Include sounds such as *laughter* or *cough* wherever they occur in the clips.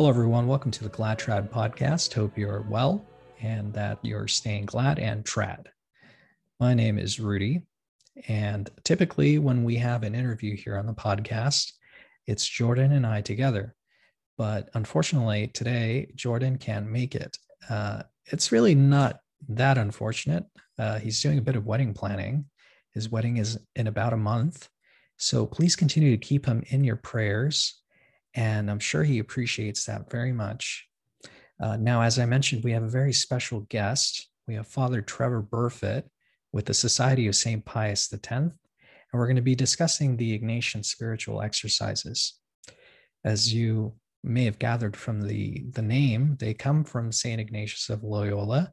Hello, everyone. Welcome to the Glad Trad podcast. Hope you're well and that you're staying glad and trad. My name is Rudy. And typically, when we have an interview here on the podcast, it's Jordan and I together. But unfortunately, today, Jordan can't make it. Uh, it's really not that unfortunate. Uh, he's doing a bit of wedding planning. His wedding is in about a month. So please continue to keep him in your prayers. And I'm sure he appreciates that very much. Uh, now, as I mentioned, we have a very special guest. We have Father Trevor Burfitt with the Society of St. Pius X, and we're going to be discussing the Ignatian spiritual exercises. As you may have gathered from the, the name, they come from St. Ignatius of Loyola,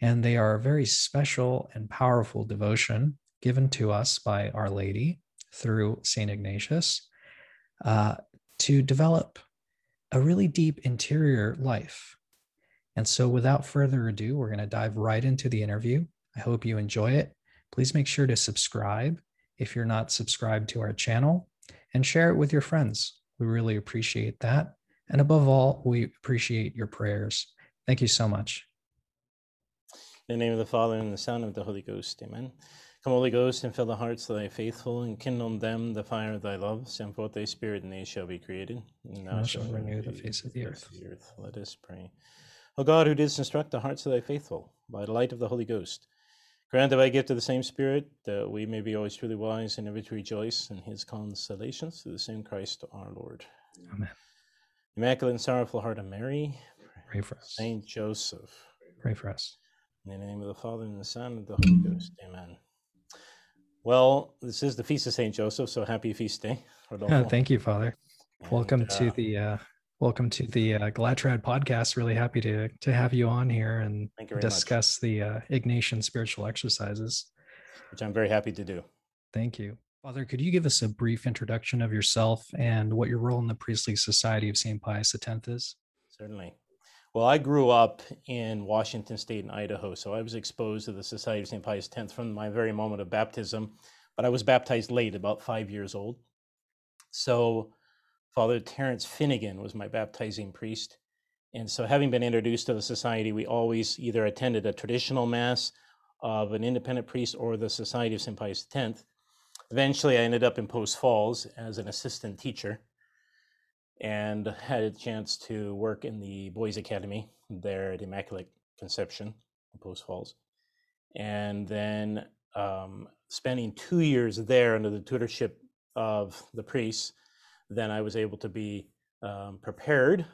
and they are a very special and powerful devotion given to us by Our Lady through St. Ignatius uh, to develop a really deep interior life and so, without further ado, we're going to dive right into the interview. I hope you enjoy it. Please make sure to subscribe if you're not subscribed to our channel and share it with your friends. We really appreciate that. And above all, we appreciate your prayers. Thank you so much. In the name of the Father, and the Son, and the Holy Ghost. Amen. Come, Holy Ghost, and fill the hearts of thy faithful, and kindle in them the fire of thy love. Send forth thy Spirit, and they shall be created. And thou shalt renew the face of the earth. The earth. Let us pray. O God, who didst instruct the hearts of thy faithful by the light of the Holy Ghost, grant that by gift of the same Spirit, that we may be always truly wise and ever to rejoice in his consolations through the same Christ our Lord. Amen. Immaculate and sorrowful heart of Mary, pray for us. Saint Joseph, pray for us. In the name of the Father and the Son and the Holy Ghost. Amen. Well, this is the feast of Saint Joseph, so happy feast day. *laughs* Thank you, Father. And, Welcome uh, to the uh, welcome to the uh, podcast. Really happy to to have you on here and discuss much. the uh, Ignatian spiritual exercises, which I'm very happy to do. Thank you, Father. Could you give us a brief introduction of yourself and what your role in the Priestly Society of St. Pius X is? Certainly. Well, I grew up in Washington State and Idaho, so I was exposed to the Society of St. Pius X from my very moment of baptism, but I was baptized late, about five years old. So Father Terence Finnegan was my baptizing priest. And so, having been introduced to the society, we always either attended a traditional mass of an independent priest or the Society of St. Pius X. Eventually, I ended up in Post Falls as an assistant teacher and had a chance to work in the Boys Academy there at Immaculate Conception in Post Falls. And then um, spending two years there under the tutorship of the priests then I was able to be um, prepared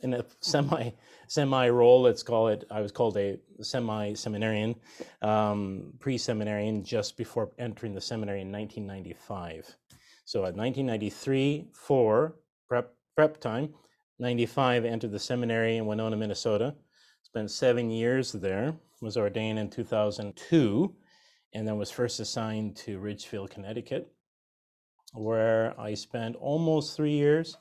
in a semi semi role. Let's call it. I was called a semi seminarian, um, pre seminarian, just before entering the seminary in 1995. So at 1993, four prep prep time. 95 entered the seminary in Winona, Minnesota. Spent seven years there. Was ordained in 2002, and then was first assigned to Ridgefield, Connecticut where I spent almost three years.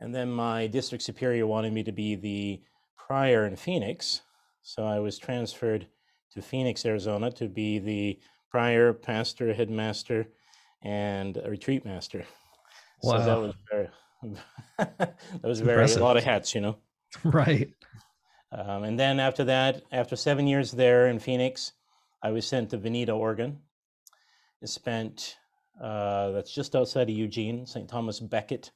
And then my district superior wanted me to be the prior in Phoenix. So I was transferred to Phoenix, Arizona to be the prior, pastor, headmaster, and retreat master. Wow. So that was very, that was very, Impressive. a lot of hats, you know? *laughs* Right. Um, and then after that, after seven years there in Phoenix, I was sent to Veneta, Oregon. I spent uh, that's just outside of Eugene, St. Thomas Becket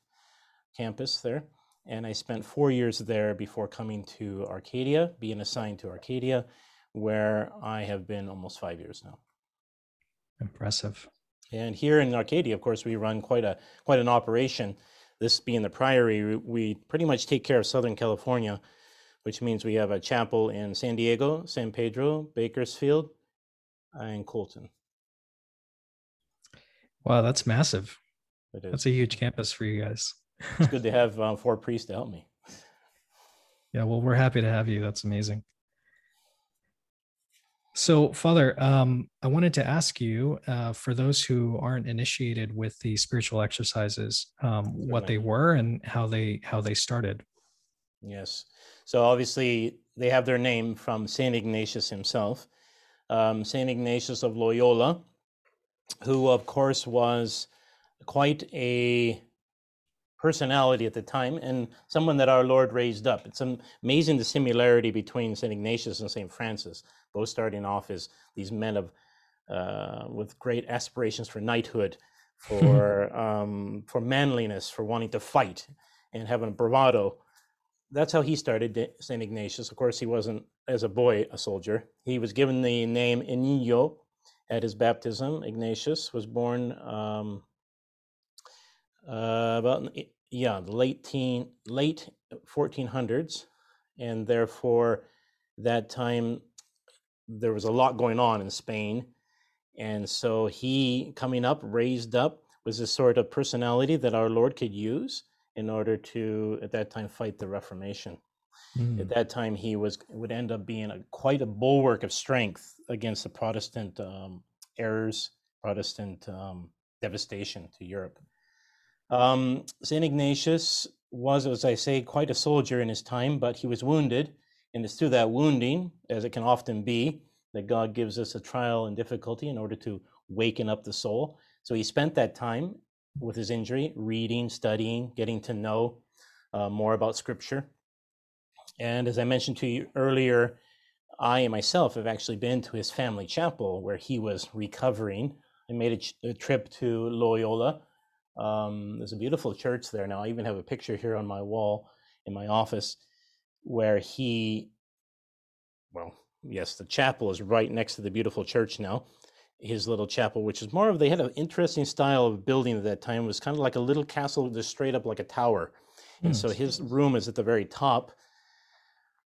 campus there. And I spent four years there before coming to Arcadia, being assigned to Arcadia, where I have been almost five years now. Impressive. And here in Arcadia, of course, we run quite a quite an operation. This being the priory, we pretty much take care of Southern California, which means we have a chapel in San Diego, San Pedro, Bakersfield, and Colton. Wow, that's massive. It is. That's a huge campus for you guys. it's good to have um, four priests to help me. *laughs* Yeah, well, we're happy to have you. That's amazing. So, Father, um, I wanted to ask you uh, for those who aren't initiated with the spiritual exercises, um, what they were and how they how they started. Yes. So obviously, they have their name from Saint Ignatius himself. Um, Saint Ignatius of Loyola who, of course, was quite a personality at the time and someone that our Lord raised up. It's amazing the similarity between St. Ignatius and St. Francis, both starting off as these men of uh, with great aspirations for knighthood, *laughs* for um, for manliness, for wanting to fight and having bravado. That's how he started St. Ignatius. Of course, he wasn't as a boy a soldier. He was given the name Inigo at his baptism. Ignatius was born um, uh, about yeah the late teen late 1400s, and therefore that time there was a lot going on in Spain, and so he coming up raised up was a sort of personality that our Lord could use in order to at that time fight the Reformation. Mm. At that time, he was would end up being a, quite a bulwark of strength against the Protestant um, errors, Protestant um, devastation to Europe. Um, Saint Ignatius was, as I say, quite a soldier in his time, but he was wounded, and it's through that wounding, as it can often be, that God gives us a trial and difficulty in order to waken up the soul. So he spent that time with his injury, reading, studying, getting to know uh, more about Scripture. And as I mentioned to you earlier, I and myself have actually been to his family chapel where he was recovering. I made a, ch- a trip to Loyola. Um, there's a beautiful church there now. I even have a picture here on my wall in my office where he, well, yes, the chapel is right next to the beautiful church now. His little chapel, which is more of, they had an interesting style of building at that time. It was kind of like a little castle, just straight up like a tower. And mm. so his room is at the very top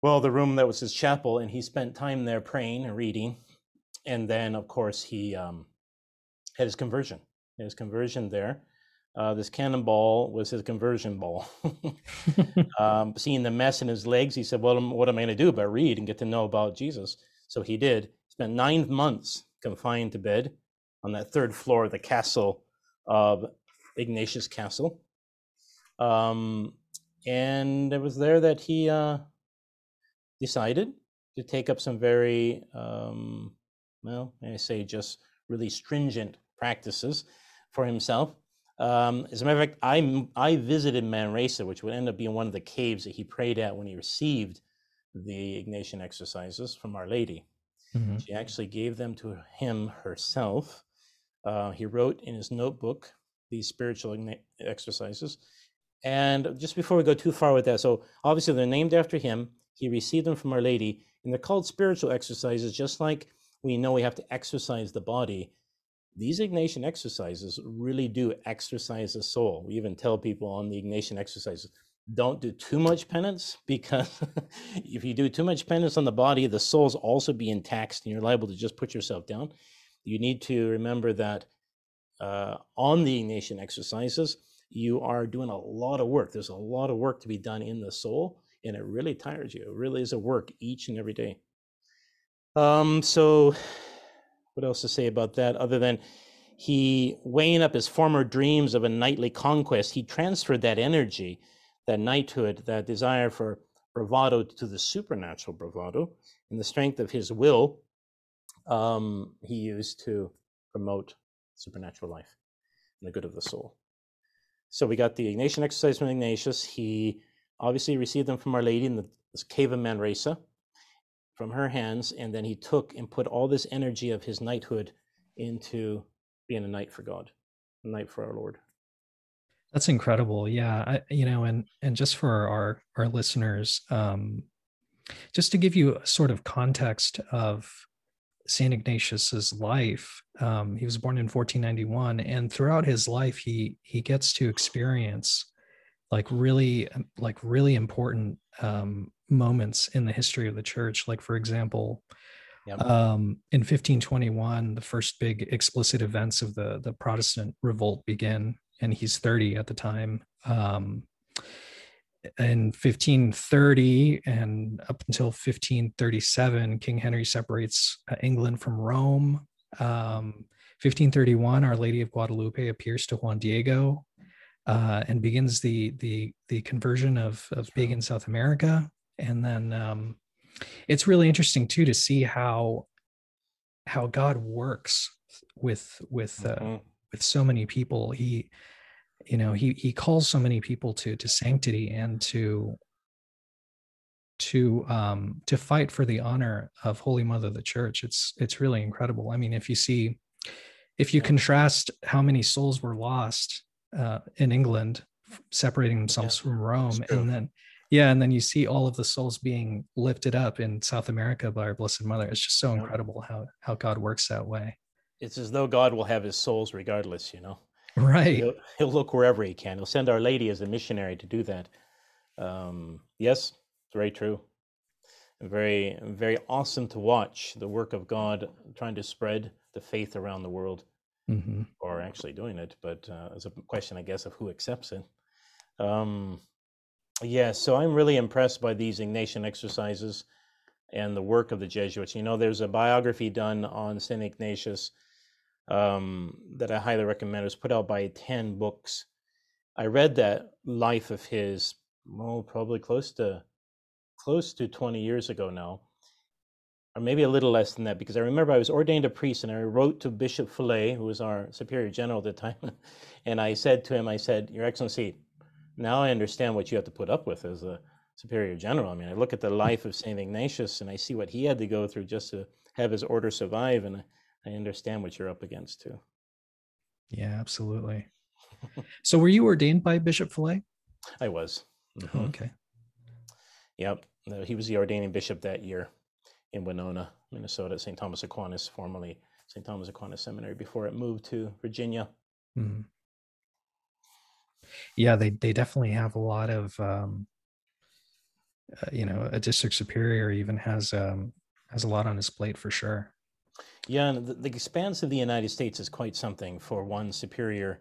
well, the room that was his chapel, and he spent time there praying and reading. And then, of course, he um, had his conversion. His conversion there. Uh, this cannonball was his conversion ball. *laughs* um, seeing the mess in his legs, he said, "Well, what am I going to do but read and get to know about Jesus?" So he did. Spent nine months confined to bed on that third floor of the castle of Ignatius Castle. Um, and it was there that he uh, decided to take up some very, um, well, I say just really stringent practices for himself. Um, as a matter of fact, I, I visited Manresa, which would end up being one of the caves that he prayed at when he received the Ignatian exercises from Our Lady. Mm-hmm. She actually gave them to him herself. Uh, he wrote in his notebook these spiritual exercises. And just before we go too far with that, so obviously they're named after him. He received them from Our Lady, and they're called spiritual exercises, just like we know we have to exercise the body. These Ignatian exercises really do exercise the soul. We even tell people on the Ignatian exercises don't do too much penance *laughs* because if you do too much penance on the body, the soul's also being taxed and you're liable to just put yourself down. You need to remember that uh, on the Ignatian exercises, you are doing a lot of work. There's a lot of work to be done in the soul and it really tires you. It really is a work each and every day. Um, so, what else to say about that other than he weighing up his former dreams of a knightly conquest, he transferred that energy, that knighthood, that desire for bravado to the supernatural bravado, and the strength of his will um, he used to promote supernatural life and the good of the soul. So we got the Ignatian exercise from Ignatius. He obviously received them from Our Lady in the cave of Manresa from her hands, and then he took and put all this energy of his knighthood into being a knight for God, a knight for our Lord. That's incredible. Yeah, I, you know, and and just for our our listeners, um, just to give you a sort of context of Saint Ignatius's life, um, he was born in 1491, and throughout his life, he he gets to experience like really like really important um, moments in the history of the church. Like for example yep. um, in 1521 the first big explicit events of the the protestant revolt begin and he's 30 at the time. Um, in 1530 and up until 1537 king henry separates uh, england from rome. 1531 um, our lady of guadalupe appears to juan diego uh, and begins the the the conversion of of pagan South America, and then um, it's really interesting too to see how how God works with with uh, mm-hmm. with so many people. He you know he he calls so many people to to sanctity and to to um to fight for the honor of holy mother the church. It's it's really incredible. I mean if you see if you contrast how many souls were lost uh, in england separating themselves yeah, from rome and then yeah and then you see all of the souls being lifted up in south america by our blessed mother. It's just so incredible how how god works that way. It's as though god will have his souls regardless you know? Right. He'll, he'll look wherever he can. He'll send our lady as a missionary to do that. Um, yes it's very true. Very very awesome to watch the work of god trying to spread the faith around the world mm-hmm. or actually doing it but uh, it's a question i guess of who accepts it. Um, yeah so i'm really impressed by these ignatian exercises and the work of the jesuits. You know there's a biography done on st ignatius um, that i highly recommend. It was put out by TAN Books. I read that life of his well probably close to close to 20 years ago now, or maybe a little less than that, because I remember I was ordained a priest and I wrote to Bishop Fellay, who was our superior general at the time, *laughs* and I said to him, I said, Your Excellency, now I understand what you have to put up with as a superior general. I mean, I look at the life of St. Ignatius and I see what he had to go through just to have his order survive, and I understand what you're up against too. Yeah, absolutely. so, were you ordained by Bishop Fellay? I was. Mm-hmm. Okay. Yep, he was the ordaining bishop that year in Winona, Minnesota, St. Thomas Aquinas, formerly St. Thomas Aquinas Seminary, before it moved to Virginia. Mm-hmm. Yeah, they they definitely have a lot of, um, uh, you know, a district superior even has um, has a lot on his plate for sure. Yeah, and the, the expanse of the United States is quite something for one superior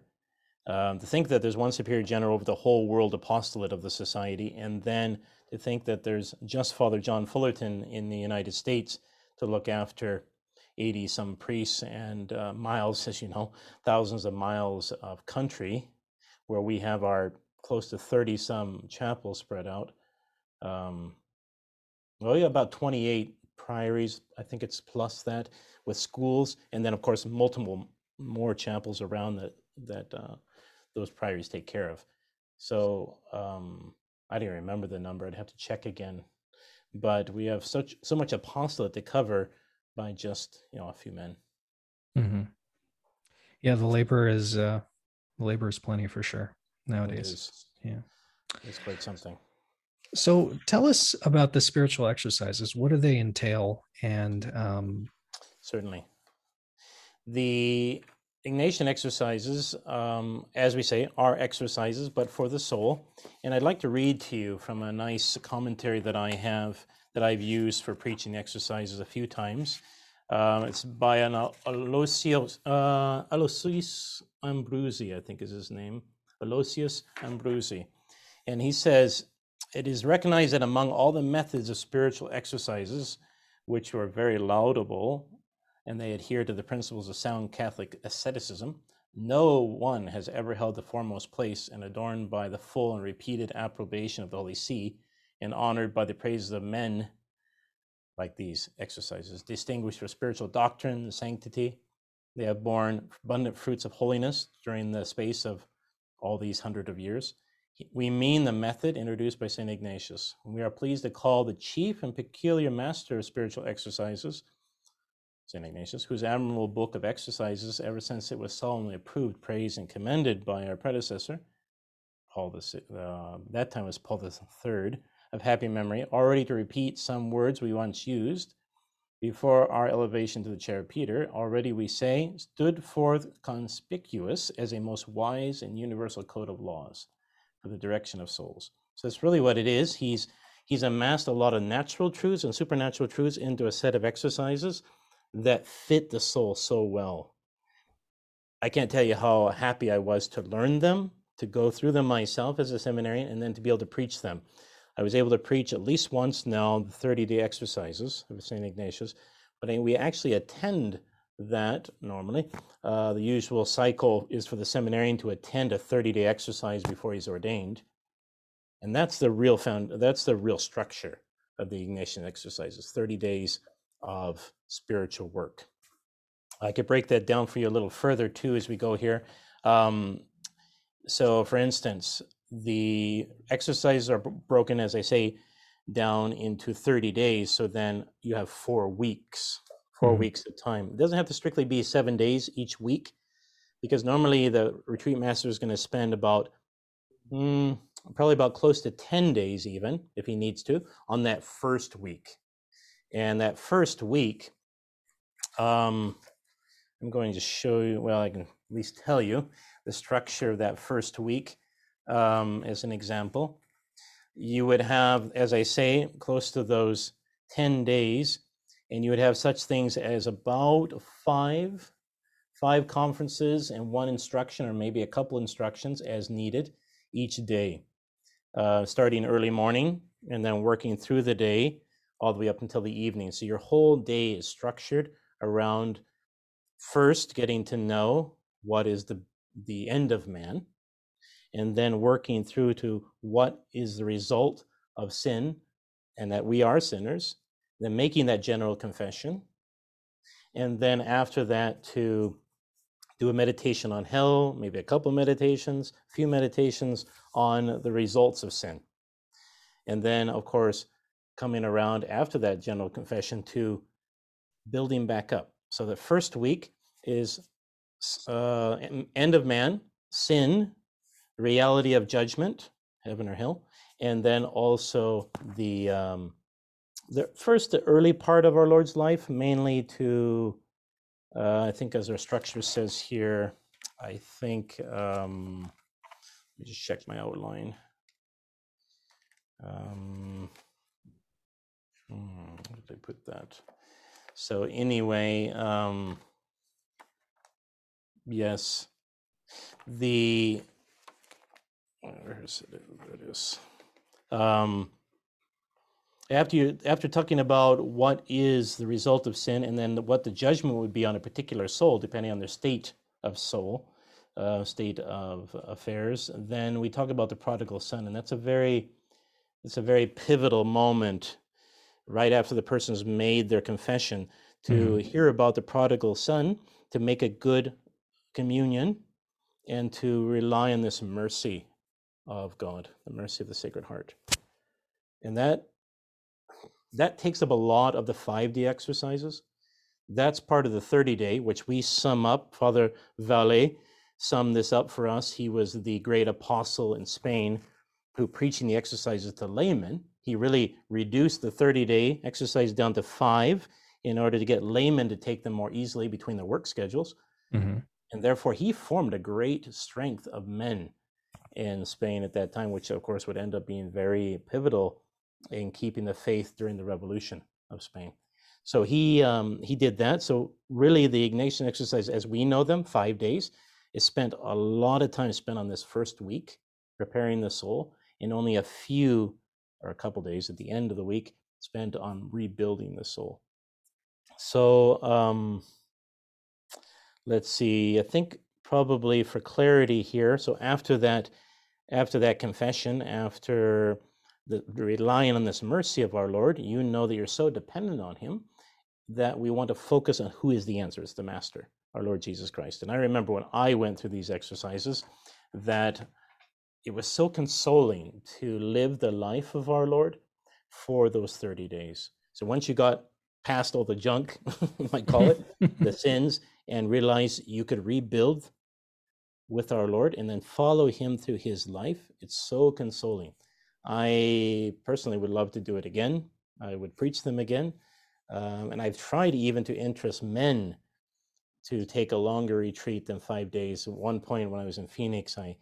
um, to think that there's one superior general over the whole world apostolate of the society, and then to think that there's just Father John Fullerton in the United States to look after 80 some priests and uh, miles, *laughs* as you know, thousands of miles of country where we have our close to 30 some chapels spread out. Um, well, yeah, about 28 priories, I think it's plus that, with schools, and then, of course, multiple more chapels around that, that uh, those priories take care of. So um, I didn't remember the number. I'd have to check again. But we have such so much apostolate to cover by just you know a few men. Mm-hmm. Yeah, the labor is uh, the labor is plenty for sure nowadays. Yeah, it's quite something. So tell us about the spiritual exercises. What do they entail? And um... certainly, the Ignatian exercises, um, as we say, are exercises, but for the soul. And I'd like to read to you from a nice commentary that I have that I've used for preaching exercises a few times. Um, it's by an Aloysius, uh, Aloysius I think is his name. Aloysius Ambruzzi. And he says, It is recognized that among all the methods of spiritual exercises, which are very laudable and they adhere to the principles of sound Catholic asceticism, no one has ever held the foremost place and adorned by the full and repeated approbation of the Holy See and honored by the praises of men like these exercises, distinguished for spiritual doctrine and sanctity. They have borne abundant fruits of holiness during the space of all these hundred of years. We mean the method introduced by St. Ignatius. We are pleased to call the chief and peculiar master of spiritual exercises St. Ignatius, whose admirable book of exercises, ever since it was solemnly approved, praised, and commended by our predecessor, Paul the, uh, that time was Paul Third, of happy memory, already to repeat some words we once used before our elevation to the chair of Peter, already we say, stood forth conspicuous as a most wise and universal code of laws for the direction of souls. So that's really what it is. He's he's amassed a lot of natural truths and supernatural truths into a set of exercises that fit the soul so well. I can't tell you how happy I was to learn them, to go through them myself as a seminarian, and then to be able to preach them. I was able to preach at least once now the 30 day exercises of St. Ignatius, but we actually attend that normally. Uh, the usual cycle is for the seminarian to attend a 30 day exercise before he's ordained. And that's the real found that's the real structure of the Ignatian exercises 30 days of spiritual work. I could break that down for you a little further too as we go here. Um, So, for instance, the exercises are broken, as I say, down into 30 days. So then you have four weeks, 4 mm-hmm. weeks of time. It doesn't have to strictly be seven days each week, because normally the retreat master is going to spend about mm, probably about close to 10 days, even if he needs to, on that first week. And that first week, um, I'm going to show you, well, I can at least tell you the structure of that first week um, as an example. You would have, as I say, close to those 10 days, and you would have such things as about five five conferences and one instruction or maybe a couple instructions as needed each day uh, starting early morning and then working through the day all the way up until the evening so your whole day is structured around first getting to know what is the the end of man and then working through to what is the result of sin and that we are sinners then making that general confession and then after that to do a meditation on hell, maybe a couple meditations, a few meditations on the results of sin. And then, of course, coming around after that general confession to building back up. So the first week is uh, end of man, sin, reality of judgment, heaven or hell, and then also the um, the first the early part of our Lord's life, mainly to uh, I think as our structure says here, I think, um, let me just check my outline. Um, hmm, where did I put that? So anyway, um, yes, the, where is it? There it is. Um, after you after talking about what is the result of sin and then what the judgment would be on a particular soul depending on their state of soul uh, state of affairs then we talk about the prodigal son and that's a very it's a very pivotal moment right after the person's made their confession to mm-hmm. hear about the prodigal son to make a good communion and to rely on this mercy of god the mercy of the sacred heart and that that takes up a lot of the 5d exercises. That's part of the 30 day, which we sum up. Father Vallet summed this up for us. He was the great apostle in Spain who preaching the exercises to laymen. He really reduced the 30 day exercise down to five in order to get laymen to take them more easily between their work schedules. Mm-hmm. And therefore, he formed a great strength of men in Spain at that time, which of course would end up being very pivotal in keeping the faith during the revolution of Spain. So he um, he did that. So really, the Ignatian exercise, as we know them, five days, is spent a lot of time spent on this first week preparing the soul, and only a few or a couple days at the end of the week spent on rebuilding the soul. So um, let's see. I think probably for clarity here. So after that, after that confession, after the, relying on this mercy of our Lord, you know that you're so dependent on Him that we want to focus on who is the answer. It's the Master, our Lord Jesus Christ. And I remember when I went through these exercises that it was so consoling to live the life of our Lord for those 30 days. So once you got past all the junk, *laughs* you might call it, the *laughs* sins, and realize you could rebuild with our Lord and then follow Him through His life, it's so consoling. I personally would love to do it again. I would preach them again. Um, and I've tried even to interest men to take a longer retreat than five days. At one point, when I was in Phoenix, I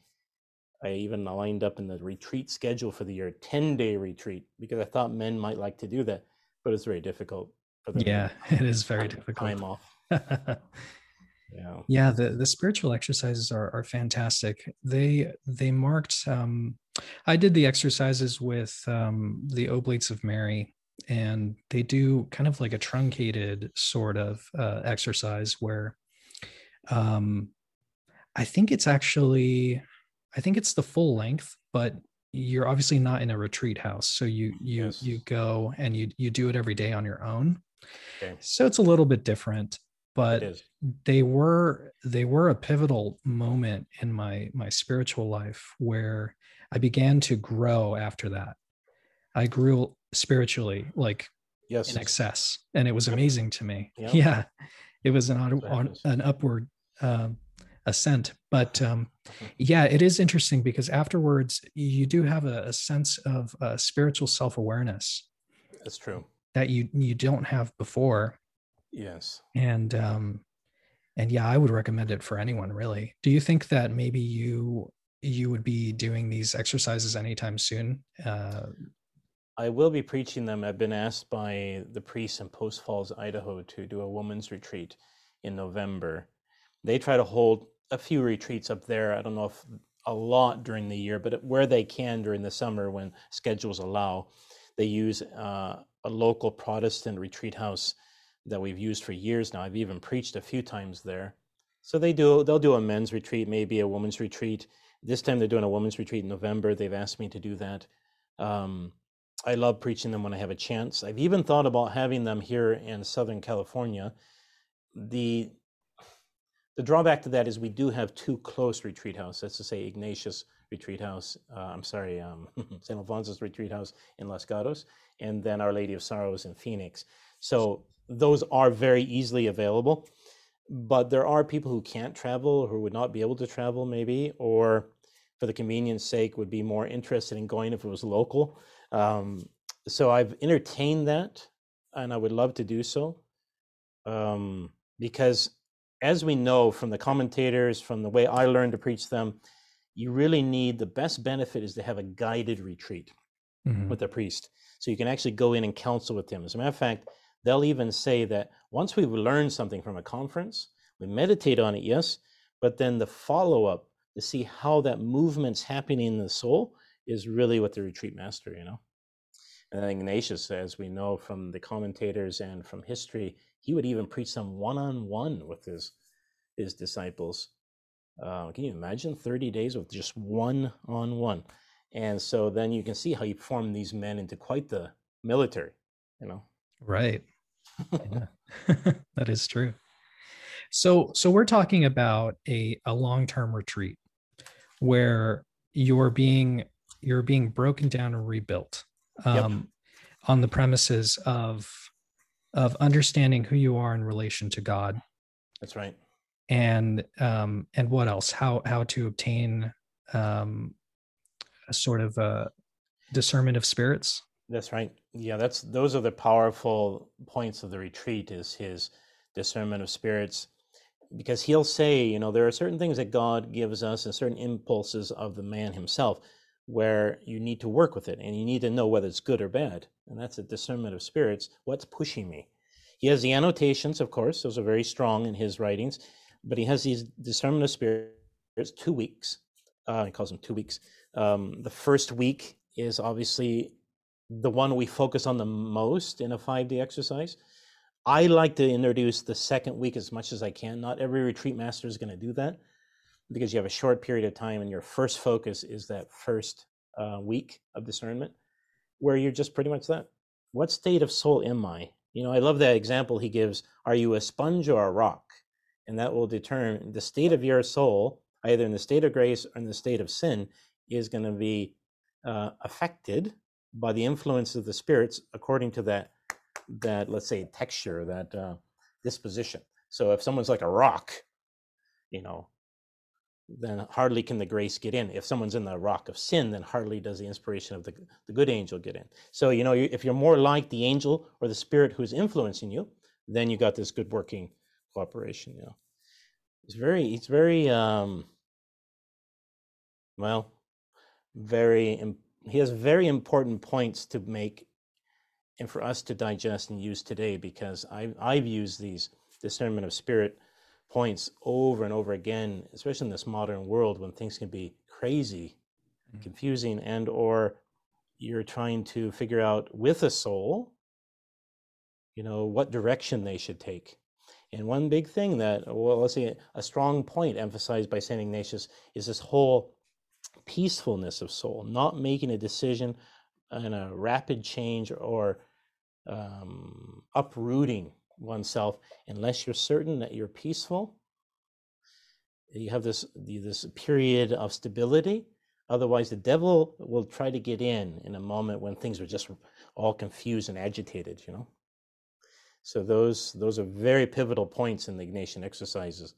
I even lined up in the retreat schedule for the year, 10 day retreat, because I thought men might like to do that, but it's very difficult. For them yeah, *laughs* it is very difficult. Time off. *laughs* yeah yeah the, the spiritual exercises are, are fantastic they they marked um i did the exercises with um the oblates of mary and they do kind of like a truncated sort of uh, exercise where um i think it's actually i think it's the full length but you're obviously not in a retreat house. So you you yes. you go and you you do it every day on your own. Okay. so it's a little bit different but they were they were a pivotal moment in my my spiritual life where I began to grow after that. I grew spiritually like yes. in excess and it was amazing to me. Yeah, *laughs* yeah. It was an an upward um, ascent but um, mm-hmm. yeah it is interesting because afterwards you do have a, a sense of uh, spiritual self-awareness that's true that you you don't have before yes and um and yeah i would recommend it for anyone really do you think that maybe you you would be doing these exercises anytime soon uh I will be preaching them. I've been asked by the priests in Post Falls, Idaho, to do a women's retreat in November. They try to hold a few retreats up there. I don't know if a lot during the year, but where they can during the summer when schedules allow, they use uh, a local Protestant retreat house that we've used for years now. I've even preached a few times there. So they do they'll do a men's retreat, maybe a women's retreat. This time they're doing a women's retreat in November. They've asked me to do that. Um, I love preaching them when I have a chance. I've even thought about having them here in Southern California. The the drawback to that is we do have two close retreat houses. That's to say, Ignatius Retreat House. Uh, I'm sorry, um, *laughs* St. Alphonsus Retreat House in Los Gatos, and then Our Lady of Sorrows in Phoenix. So those are very easily available. But there are people who can't travel, who would not be able to travel, maybe, or for the convenience sake, would be more interested in going if it was local. Um, so I've entertained that, and I would love to do so, um, because as we know from the commentators, from the way I learned to preach them, you really need the best benefit is to have a guided retreat mm-hmm. with a priest, so you can actually go in and counsel with him. As a matter of fact, they'll even say that once we've learned something from a conference, we meditate on it, yes, but then the follow up to see how that movement's happening in the soul is really what the retreat master, you know. And then Ignatius, as we know from the commentators and from history, he would even preach them one on one with his his disciples. Uh, can you imagine 30 days with just one on one? And so then you can see how he formed these men into quite the military, you know. Right. *laughs* *laughs* That is true. So so we're talking about a, a long-term retreat where you're being you're being broken down and rebuilt um, yep. on the premises of of understanding who you are in relation to God. That's right. And um, and what else? How how to obtain um, a sort of a discernment of spirits. That's right. Yeah, that's those are the powerful points of the retreat. Is his discernment of spirits because he'll say, you know, there are certain things that God gives us and certain impulses of the man himself where you need to work with it and you need to know whether it's good or bad. And that's a discernment of spirits. What's pushing me? He has the annotations, of course, those are very strong in his writings, but he has these discernment of spirits two weeks. Uh, he calls them two weeks. Um, the first week is obviously the one we focus on the most in a five day exercise. I like to introduce the second week as much as I can. Not every retreat master is going to do that because you have a short period of time and your first focus is that first uh, week of discernment where you're just pretty much that. What state of soul am I? You know, I love that example he gives. Are you a sponge or a rock? And that will determine the state of your soul, either in the state of grace or in the state of sin, is going to be uh, affected by the influence of the spirits according to that that let's say texture that uh, disposition so if someone's like a rock you know then hardly can the grace get in. If someone's in the rock of sin then hardly does the inspiration of the, the good angel get in. So you know if you're more like the angel or the spirit who's influencing you then you got this good working cooperation you know. It's very it's very um well very he has very important points to make and for us to digest and use today because I've, I've used these discernment of spirit points over and over again especially in this modern world when things can be crazy mm-hmm. confusing and or you're trying to figure out with a soul you know what direction they should take and one big thing that well let's see, a strong point emphasized by saint ignatius is this whole peacefulness of soul not making a decision and a rapid change or um, uprooting oneself unless you're certain that you're peaceful. You have this this period of stability. Otherwise, the devil will try to get in in a moment when things are just all confused and agitated. You know. So those those are very pivotal points in the Ignatian exercises.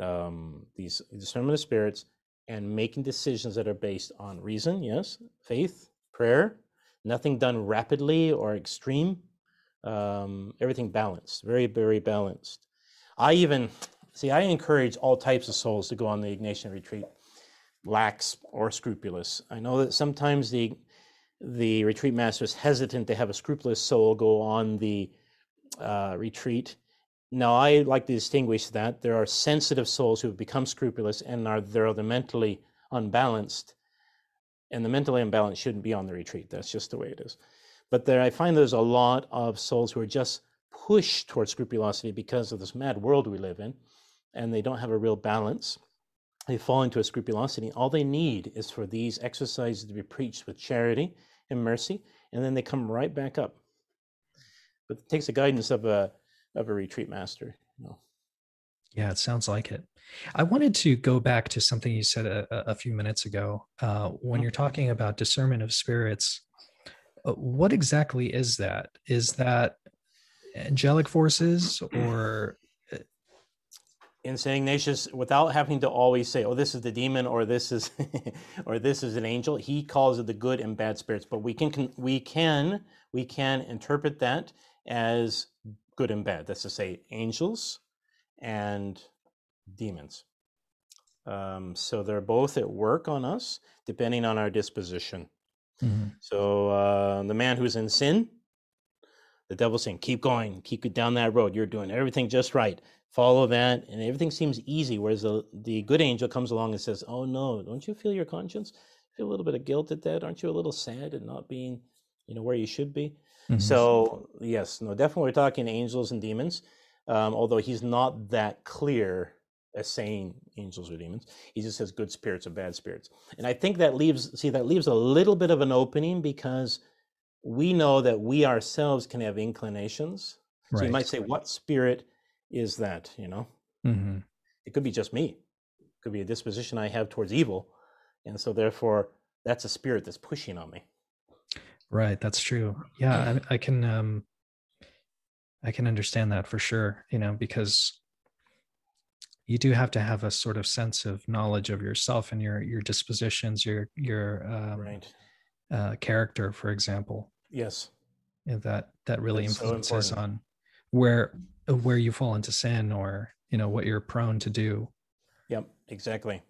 Um, these discernment of spirits and making decisions that are based on reason, yes, faith, prayer, nothing done rapidly or extreme. Um, everything balanced, very very balanced. I even see. I encourage all types of souls to go on the Ignatian retreat, lax or scrupulous. I know that sometimes the the retreat master is hesitant to have a scrupulous soul go on the uh, retreat. Now, I like to distinguish that there are sensitive souls who have become scrupulous and are they're the mentally unbalanced, and the mentally unbalanced shouldn't be on the retreat. That's just the way it is. But there, I find there's a lot of souls who are just pushed towards scrupulosity because of this mad world we live in, and they don't have a real balance. They fall into a scrupulosity. All they need is for these exercises to be preached with charity and mercy, and then they come right back up but it takes the guidance of a of a retreat master. You know? Yeah, it sounds like it. I wanted to go back to something you said a, a few minutes ago uh, when you're talking about discernment of spirits. Uh, what exactly is that? Is that angelic forces or uh, in St. Ignatius, without having to always say, "Oh, this is the demon," or "This is," *laughs* or "This is an angel," he calls it the good and bad spirits. But we can, we can, we can interpret that as good and bad. That's to say, angels and demons. Um, so they're both at work on us, depending on our disposition. Mm-hmm. So uh, the man who's in sin, the devil's saying, "Keep going, keep it down that road. You're doing everything just right. Follow that, and everything seems easy." Whereas the the good angel comes along and says, "Oh no, don't you feel your conscience? Feel a little bit of guilt at that? Aren't you a little sad at not being, you know, where you should be?" Mm-hmm. So yes, no, definitely we're talking angels and demons. Um, although he's not that clear as saying angels or demons, he just says good spirits or bad spirits. And I think that leaves see that leaves a little bit of an opening because we know that we ourselves can have inclinations. So right. you might say, what spirit is that? You know, mm-hmm. it could be just me. It could be a disposition I have towards evil, and so therefore that's a spirit that's pushing on me. Right, that's true. Yeah, I, I can um I can understand that for sure, you know, because you do have to have a sort of sense of knowledge of yourself and your your dispositions, your your um, right. uh, character, for example. Yes, and that that really That's influences so on where where you fall into sin or you know what you're prone to do. Yep, exactly.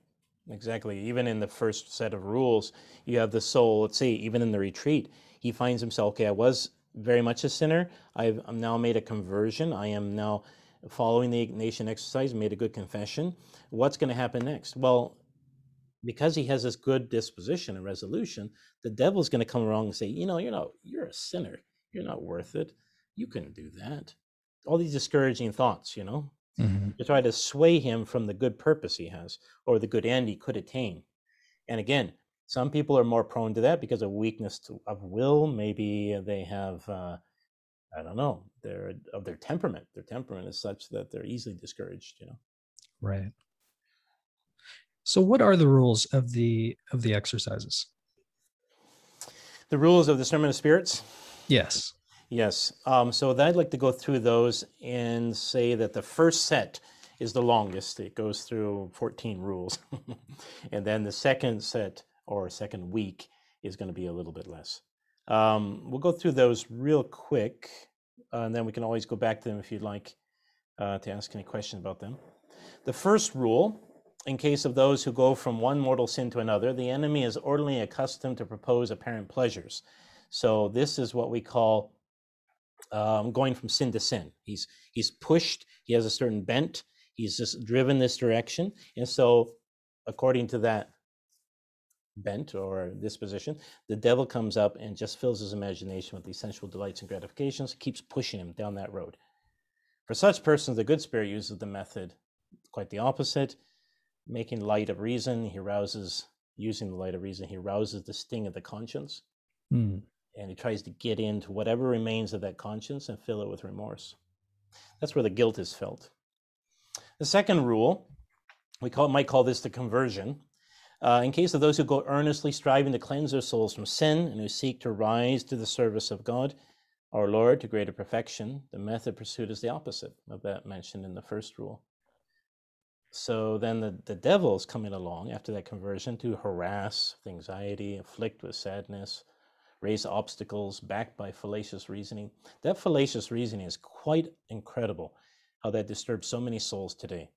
Exactly. Even in the first set of rules, you have the soul. Let's see, even in the retreat, he finds himself, okay, I was very much a sinner. I've I'm now made a conversion. I am now following the Ignatian exercise, made a good confession. What's going to happen next? Well, because he has this good disposition and resolution, the devil's going to come along and say, you know, you're not, you're a sinner. You're not worth it. You couldn't do that. All these discouraging thoughts, you know, mm-hmm. to try to sway him from the good purpose he has or the good end he could attain. And again, some people are more prone to that because of weakness to, of will. Maybe they have, uh, I don't know, their of their temperament. Their temperament is such that they're easily discouraged. You know. Right. So, what are the rules of the of the exercises? The rules of the discernment of spirits. Yes. Yes. Um, so I'd like to go through those and say that the first set is the longest. It goes through 14 rules. *laughs* and then the second set or second week is going to be a little bit less. Um, we'll go through those real quick, uh, and then we can always go back to them if you'd like uh, to ask any question about them. The first rule, in case of those who go from one mortal sin to another, the enemy is orderly accustomed to propose apparent pleasures. So this is what we call um, going from sin to sin. He's he's pushed. He has a certain bent. He's just driven this direction, and so according to that bent or disposition, the devil comes up and just fills his imagination with these sensual delights and gratifications, keeps pushing him down that road. For such persons, the good spirit uses the method quite the opposite, making light of reason. He rouses, using the light of reason, he rouses the sting of the conscience. Mm. And he tries to get into whatever remains of that conscience and fill it with remorse. That's where the guilt is felt. The second rule, we call, might call this the conversion. Uh, in case of those who go earnestly striving to cleanse their souls from sin and who seek to rise to the service of God, our Lord, to greater perfection, the method pursued is the opposite of that mentioned in the first rule. So then the, the devil is coming along after that conversion to harass with anxiety, afflict with sadness, raise obstacles backed by fallacious reasoning. That fallacious reasoning is quite incredible how that disturbs so many souls today.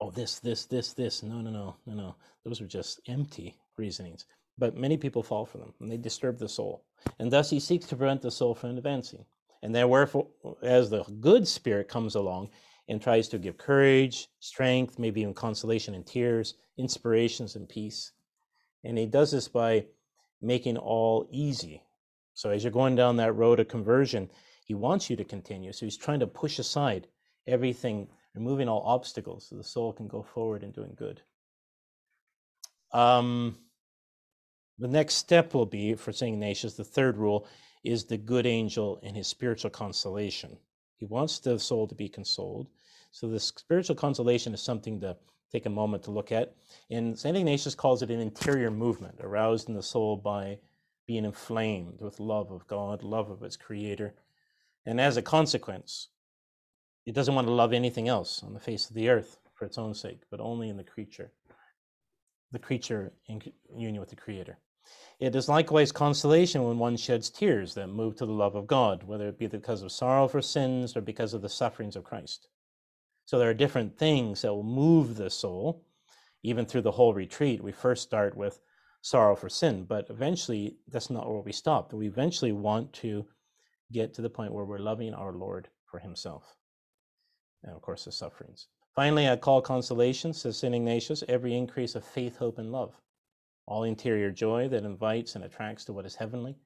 Oh, this, this, this, this. No, no, no, no, no. Those are just empty reasonings. But many people fall for them and they disturb the soul. And thus he seeks to prevent the soul from advancing. And then, wherefore, as the good spirit comes along and tries to give courage, strength, maybe even consolation and tears, inspirations and peace. And he does this by making all easy. So as you're going down that road of conversion, he wants you to continue. So he's trying to push aside everything, removing all obstacles so the soul can go forward in doing good. Um, the next step will be for St. Ignatius, the third rule is the good angel and his spiritual consolation. He wants the soul to be consoled. So the spiritual consolation is something to take a moment to look at. And St. Ignatius calls it an interior movement aroused in the soul by being inflamed with love of God, love of its creator. And as a consequence, it doesn't want to love anything else on the face of the earth for its own sake, but only in the creature, the creature in union with the creator. It is likewise consolation when one sheds tears that move to the love of God, whether it be because of sorrow for sins or because of the sufferings of Christ. So there are different things that will move the soul, even through the whole retreat. We first start with sorrow for sin, but eventually that's not where we stop. We eventually want to get to the point where we're loving our Lord for himself. And of course, the sufferings. Finally, I call consolation, says St. Ignatius, every increase of faith, hope, and love. All interior joy that invites and attracts to what is heavenly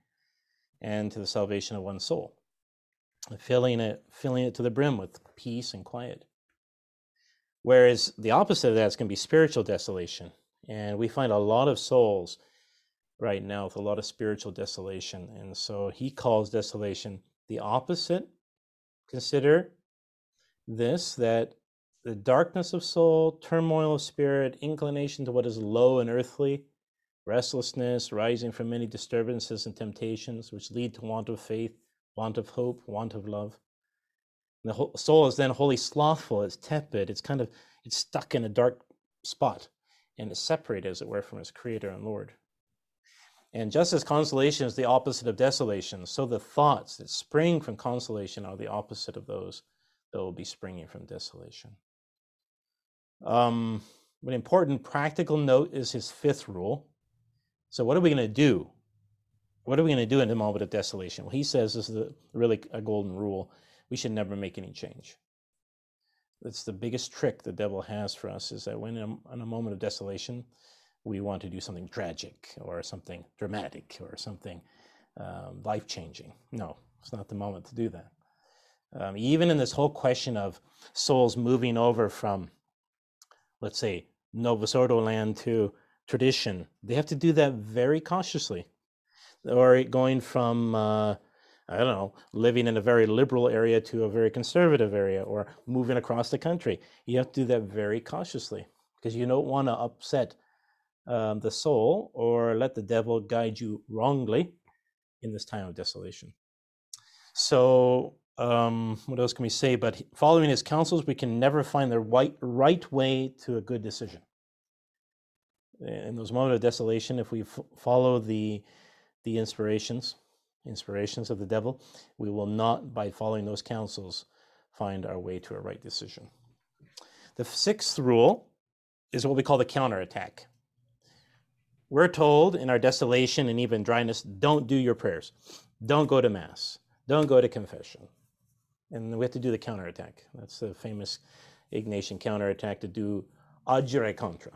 and to the salvation of one's soul. Filling it, filling it to the brim with peace and quiet. Whereas the opposite of that is going to be spiritual desolation. And we find a lot of souls right now with a lot of spiritual desolation. And so he calls desolation the opposite. Consider this that the darkness of soul, turmoil of spirit, inclination to what is low and earthly, restlessness rising from many disturbances and temptations, which lead to want of faith, want of hope, want of love. And the soul is then wholly slothful, it's tepid, it's kind of it's stuck in a dark spot and it's separated, as it were, from its creator and Lord. And just as consolation is the opposite of desolation, so the thoughts that spring from consolation are the opposite of those that will be springing from desolation. Um, an important practical note is his fifth rule. So, what are we going to do? What are we going to do in the moment of desolation? Well, he says this is a, really a golden rule we should never make any change. That's the biggest trick the devil has for us is that when in a, in a moment of desolation, we want to do something tragic or something dramatic or something um, life changing. No, it's not the moment to do that. Um, even in this whole question of souls moving over from, let's say, Novus Ordo land to tradition, they have to do that very cautiously. Or going from uh, I don't know, living in a very liberal area to a very conservative area or moving across the country. You have to do that very cautiously because you don't want to upset um, the soul or let the devil guide you wrongly in this time of desolation. So, um, what else can we say? But following his counsels, we can never find the right, right way to a good decision. In those moments of desolation, if we f- follow the, the inspirations, inspirations of the devil, we will not, by following those counsels, find our way to a right decision. The sixth rule is what we call the counterattack. We're told in our desolation and even dryness don't do your prayers, don't go to Mass, don't go to confession. And we have to do the counterattack. That's the famous Ignatian counterattack to do agere contra,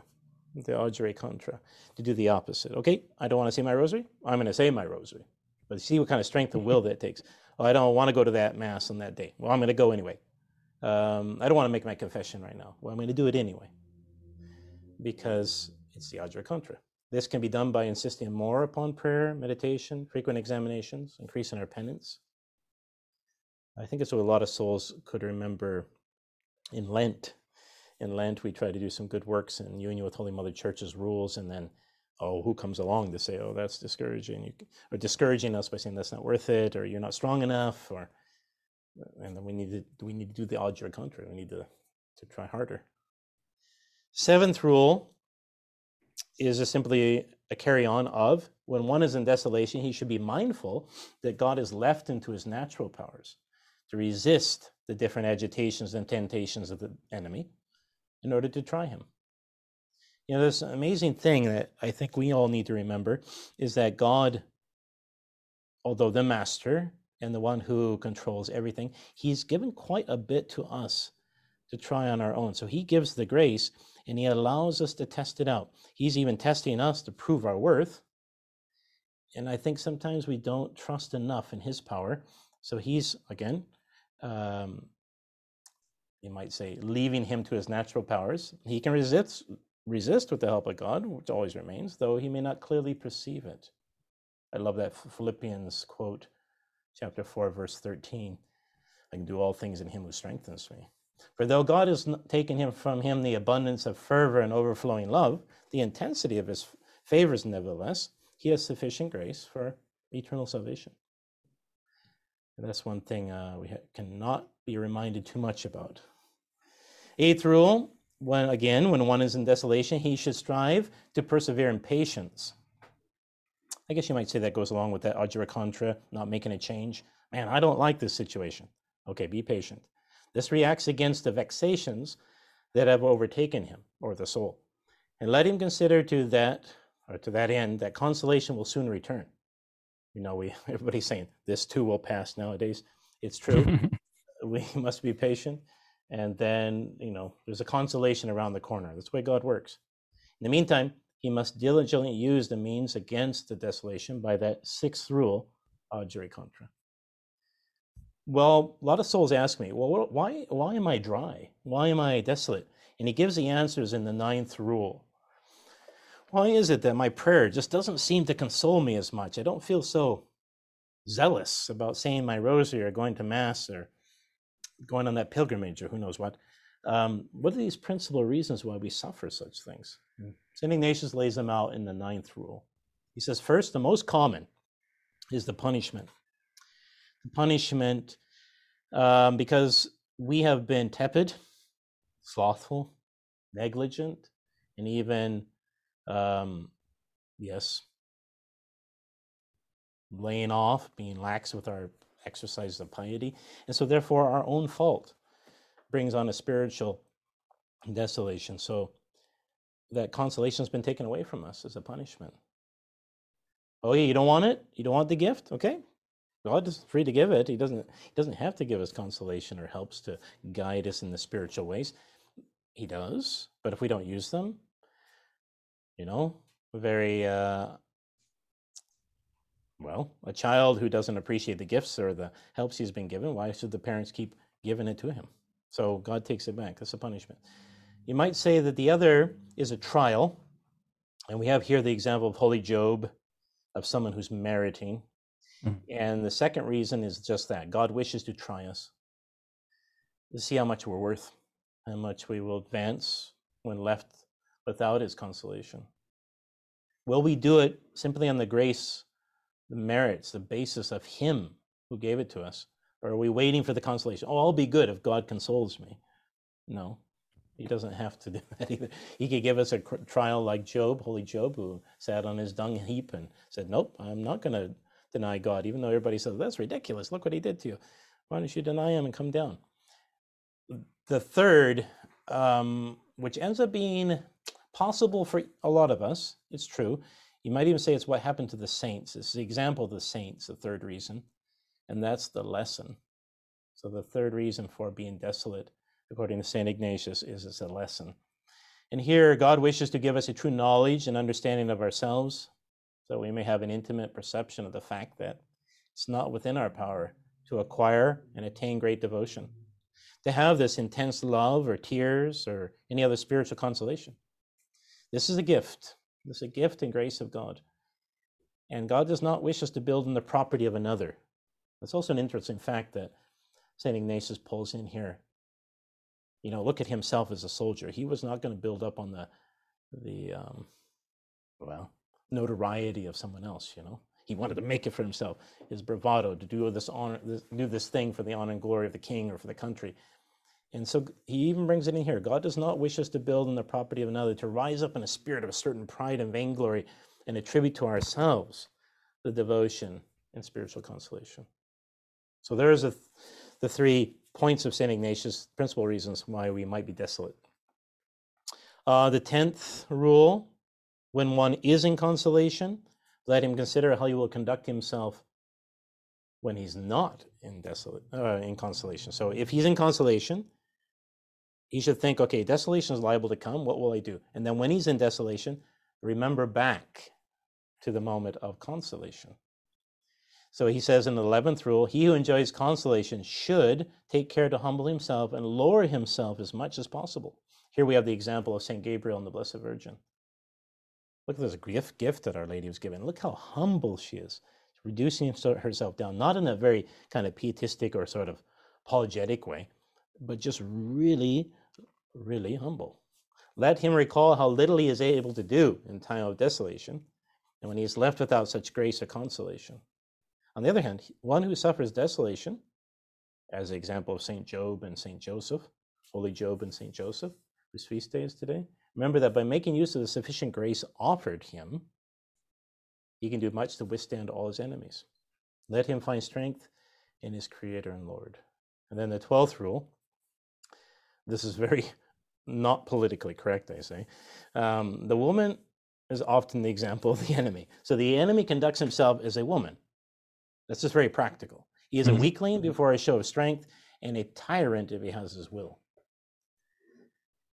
the agere contra, to do the opposite. Okay, I don't want to say my rosary. I'm going to say my rosary. But see what kind of strength of will that takes. Oh, *laughs* I don't want to go to that mass on that day. Well, I'm going to go anyway. Um, I don't want to make my confession right now. Well, I'm going to do it anyway because it's the agere contra. This can be done by insisting more upon prayer, meditation, frequent examinations, increasing our penance. I think it's what a lot of souls could remember in Lent. In Lent, we try to do some good works in union with Holy Mother Church's rules, and then, oh, who comes along to say, oh, that's discouraging, you, or discouraging us by saying that's not worth it, or you're not strong enough, or, uh, and then we need to we need to do the agere contra. We need to to try harder. Seventh rule is simply a carry on of when one is in desolation, he should be mindful that God is left into his natural powers to resist the different agitations and temptations of the enemy in order to try him. You know, this amazing thing that I think we all need to remember is that God, although the master and the one who controls everything, he's given quite a bit to us to try on our own. So he gives the grace and he allows us to test it out. He's even testing us to prove our worth. And I think sometimes we don't trust enough in his power. So he's, again, um, you might say, leaving him to his natural powers. He can resist, resist with the help of God, which always remains, though he may not clearly perceive it. I love that Philippians quote, chapter 4, verse 13. I can do all things in him who strengthens me. For though God has taken him from him the abundance of fervor and overflowing love, the intensity of his favors, nevertheless, he has sufficient grace for eternal salvation. That's one thing uh, we cannot be reminded too much about. Eighth rule when again, when one is in desolation, he should strive to persevere in patience. I guess you might say that goes along with that agere contra, not making a change. Man, I don't like this situation. Okay, be patient. This reacts against the vexations that have overtaken him or the soul. And let him consider to that or to that end that consolation will soon return. You know, we *laughs* everybody's saying this too will pass nowadays. It's true. *laughs* we *laughs* must be patient. And then, you know, there's a consolation around the corner. That's the way God works. In the meantime, he must diligently use the means against the desolation by that sixth rule, uh, agere contra. Well, a lot of souls ask me, well, why, why am I dry? Why am I desolate? And he gives the answers in the ninth rule. Why is it that my prayer just doesn't seem to console me as much? I don't feel so zealous about saying my rosary or going to Mass or going on that pilgrimage or who knows what. Um, what are these principal reasons why we suffer such things? Mm. St. Ignatius lays them out in the ninth rule. He says, first, the most common is the punishment The punishment um, because we have been tepid, slothful, negligent, and even, um, yes, laying off, being lax with our exercise of piety. And so, therefore, our own fault brings on a spiritual desolation. So, that consolation has been taken away from us as a punishment. Oh, yeah, you don't want it? You don't want the gift? Okay, God is free to give it. He doesn't, he doesn't have to give us consolation or helps to guide us in the spiritual ways. He does, but if we don't use them, you know, a very, uh, well, a child who doesn't appreciate the gifts or the helps he's been given, why should the parents keep giving it to him? So God takes it back. That's a punishment. You might say that the other is a trial. And we have here the example of Holy Job, of someone who's meriting Mm. And the second reason is just that God wishes to try us to see how much we're worth, how much we will advance when left without His consolation. Will we do it simply on the grace, the merits, the basis of Him who gave it to us? Or are we waiting for the consolation? Oh, I'll be good if God consoles me. No, he doesn't have to do *laughs* that either. He could give us a trial like Job, holy Job, who sat on his dung heap and said, Nope, I'm not going to deny God, even though everybody says, that's ridiculous. Look what he did to you. Why don't you deny him and come down? The third, um, which ends up being possible for a lot of us, it's true. You might even say it's what happened to the saints. It's the example of the saints, the third reason, and that's the lesson. So the third reason for being desolate, according to St. Ignatius, is it's a lesson. And here, God wishes to give us a true knowledge and understanding of ourselves, so we may have an intimate perception of the fact that it's not within our power to acquire and attain great devotion, to have this intense love or tears or any other spiritual consolation. This is a gift. This is a gift and grace of God. And God does not wish us to build on the property of another. That's also an interesting fact that St. Ignatius pulls in here. You know, look at himself as a soldier. He was not going to build up on the, the um, well, notoriety of someone else, you know. He wanted to make it for himself. His bravado to do this honor, this, do this thing for the honor and glory of the king or for the country. And so he even brings it in here. God does not wish us to build on the property of another, to rise up in a spirit of a certain pride and vainglory and attribute to ourselves the devotion and spiritual consolation. So there's a, the three points of St. Ignatius, principal reasons why we might be desolate. Uh, the tenth rule when one is in consolation, let him consider how he will conduct himself when he's not in desolate uh, in consolation. So if he's in consolation, he should think, okay, desolation is liable to come. What will I do? And then when he's in desolation, remember back to the moment of consolation. So he says in the 11th rule, he who enjoys consolation should take care to humble himself and lower himself as much as possible. Here we have the example of St. Gabriel and the Blessed Virgin. Look at this gift, gift that Our Lady was given. Look how humble she is, reducing herself down, not in a very kind of pietistic or sort of apologetic way, but just really, really humble. Let him recall how little he is able to do in time of desolation, and when he is left without such grace or consolation. On the other hand, one who suffers desolation, as the example of St. Job and St. Joseph, Holy Job and St. Joseph, whose feast day is today, Remember that by making use of the sufficient grace offered him, he can do much to withstand all his enemies. Let him find strength in his Creator and Lord. And then the 12th rule this is very not politically correct, I say. Um, the woman is often the example of the *laughs* enemy. So the enemy conducts himself as a woman. That's just very practical. He is a mm-hmm. weakling before a show of strength and a tyrant if he has his will.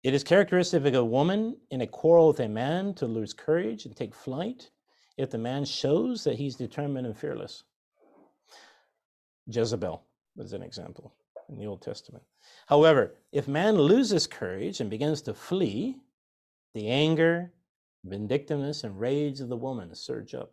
It is characteristic of a woman in a quarrel with a man to lose courage and take flight if the man shows that he's determined and fearless. Jezebel was an example in the Old Testament. However, if man loses courage and begins to flee, the anger, vindictiveness, and rage of the woman surge up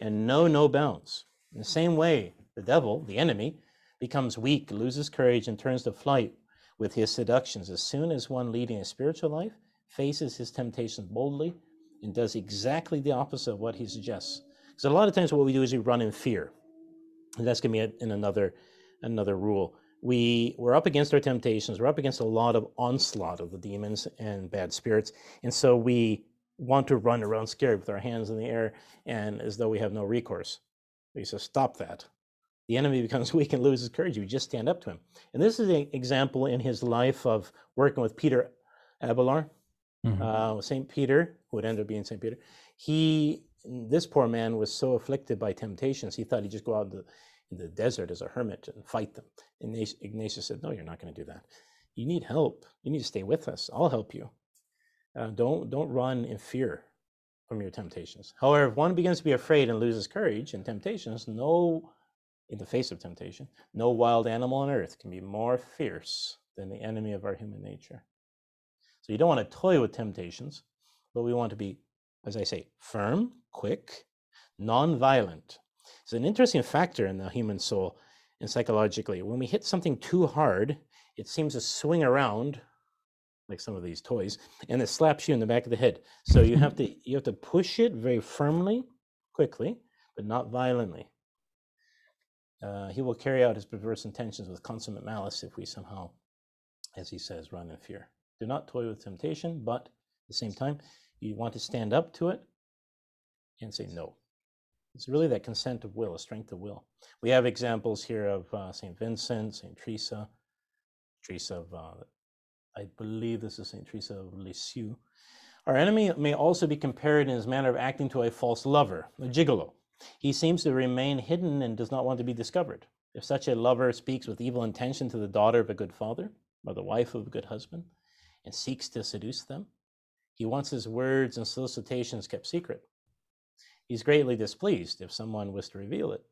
and know no bounds. In the same way, the devil, the enemy, becomes weak, loses courage, and turns to flight with his seductions. As soon as one leading a spiritual life faces his temptations boldly and does exactly the opposite of what he suggests. Because a lot of times what we do is we run in fear. And that's going to be in another, another rule. We, we're up against our temptations. We're up against a lot of onslaught of the demons and bad spirits. And so we want to run around scared with our hands in the air and as though we have no recourse. We say, stop that the enemy becomes *laughs* weak and loses courage. You just stand up to him. And this is an example in his life of working with Peter Abelard, mm-hmm. uh, St. Peter, who would end up being St. Peter. He, this poor man was so afflicted by temptations, he thought he'd just go out in the, desert as a hermit and fight them. And Ignatius said, No, you're not going to do that. You need help. You need to stay with us. I'll help you. Uh, don't, don't run in fear from your temptations. However, if one begins to be afraid and loses courage in temptations, no in the face of temptation. No wild animal on earth can be more fierce than the enemy of our human nature. So you don't want to toy with temptations, but we want to be, as I say, firm, quick, non-violent. It's an interesting factor in the human soul and psychologically. When we hit something too hard, it seems to swing around like some of these toys and it slaps you in the back of the head. So you have *laughs* to you have to push it very firmly, quickly, but not violently. Uh, he will carry out his perverse intentions with consummate malice if we somehow, as he says, run in fear. Do not toy with temptation, but at the same time, you want to stand up to it and say no. It's really that consent of will, a strength of will. We have examples here of uh, St. Vincent, St. Teresa, Teresa of, uh, I believe this is St. Teresa of Lisieux. Our enemy may also be compared in his manner of acting to a false lover, a gigolo. He seems to remain hidden and does not want to be discovered. If such a lover speaks with evil intention to the daughter of a good father or the wife of a good husband and seeks to seduce them, he wants his words and solicitations kept secret. He's greatly displeased if someone was to reveal it.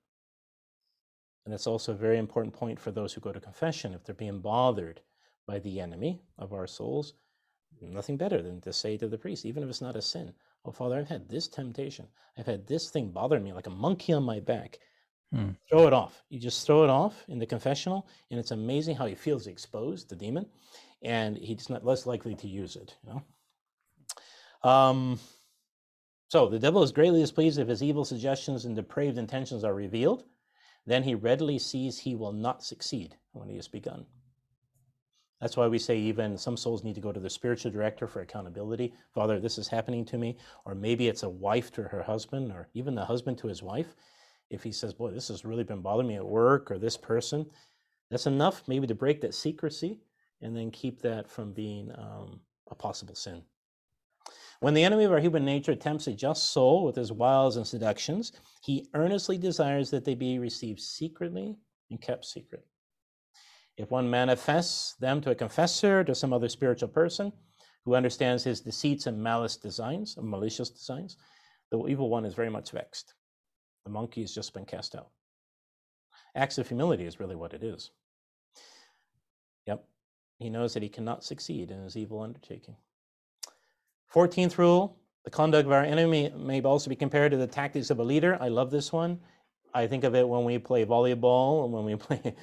And that's also a very important point for those who go to confession. If they're being bothered by the enemy of our souls, nothing better than to say to the priest, even if it's not a sin, Oh, Father, I've had this temptation. I've had this thing bothering me like a monkey on my back. Hmm. Throw it off. You just throw it off in the confessional, and it's amazing how he feels exposed, the demon, and he's not less likely to use it. You know. Um, so the devil is greatly displeased if his evil suggestions and depraved intentions are revealed. Then he readily sees he will not succeed when he has begun. That's why we say even some souls need to go to their spiritual director for accountability. Father, this is happening to me. Or maybe it's a wife to her husband, or even the husband to his wife. If he says, Boy, this has really been bothering me at work, or this person, that's enough maybe to break that secrecy and then keep that from being um, a possible sin. When the enemy of our human nature tempts a just soul with his wiles and seductions, he earnestly desires that they be received secretly and kept secret. If one manifests them to a confessor, to some other spiritual person who understands his deceits and malice designs, malicious designs, the evil one is very much vexed. The monkey has just been cast out. Acts of humility is really what it is. Yep. He knows that he cannot succeed in his evil undertaking. 14th rule the conduct of our enemy may also be compared to the tactics of a leader. I love this one. I think of it when we play volleyball and when we *laughs* play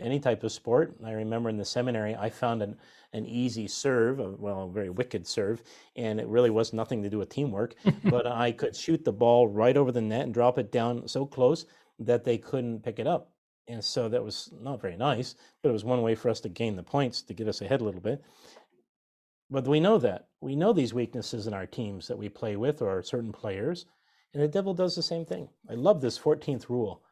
any type of sport. I remember in the seminary, I found an, an easy serve, well, a very wicked serve, and it really was nothing to do with teamwork. *laughs* but I could shoot the ball right over the net and drop it down so close that they couldn't pick it up. And so that was not very nice, but it was one way for us to gain the points to get us ahead a little bit. But we know that. We know these weaknesses in our teams that we play with or certain players. And the devil does the same thing. I love this 14th rule.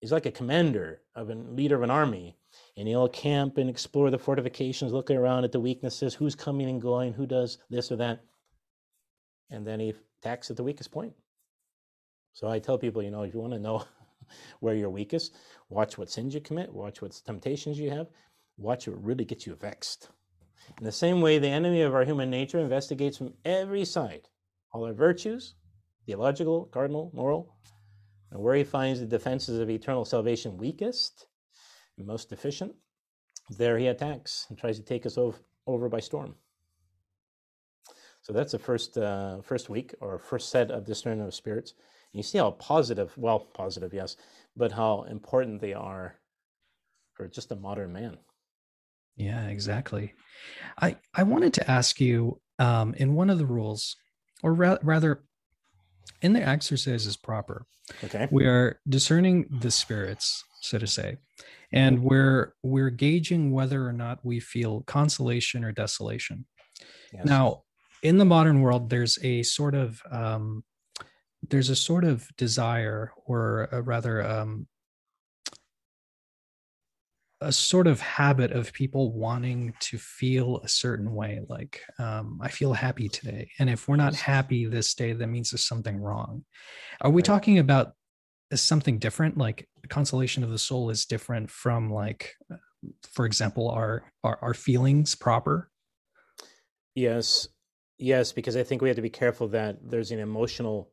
He's like a commander of a leader of an army, and he'll camp and explore the fortifications, looking around at the weaknesses, who's coming and going, who does this or that. And then he attacks at the weakest point. So I tell people, you know, if you want to know *laughs* where you're weakest, watch what sins you commit, watch what temptations you have, watch what really gets you vexed. In the same way, the enemy of our human nature investigates from every side all our virtues, theological, cardinal, moral, and where he finds the defenses of eternal salvation weakest and most deficient, there he attacks and tries to take us over, by storm. So that's the first uh, first week or first set of discernment of spirits. And you see how positive, well, positive, yes, but how important they are for just a modern man. Yeah, exactly. I I wanted to ask you um, in one of the rules, or ra- rather, in the exercises proper, okay, we are discerning the spirits, so to say, and we're we're gauging whether or not we feel consolation or desolation. Yes. Now, in the modern world, there's a sort of um, there's a sort of desire, or a rather um, a sort of habit of people wanting to feel a certain way like um, i feel happy today. And if we're not happy this day that means there's something wrong. Are we right. talking about something different? Like consolation of the soul is different from like for example our our, our feelings proper? Yes. Yes because i think we have to be careful that there's an emotional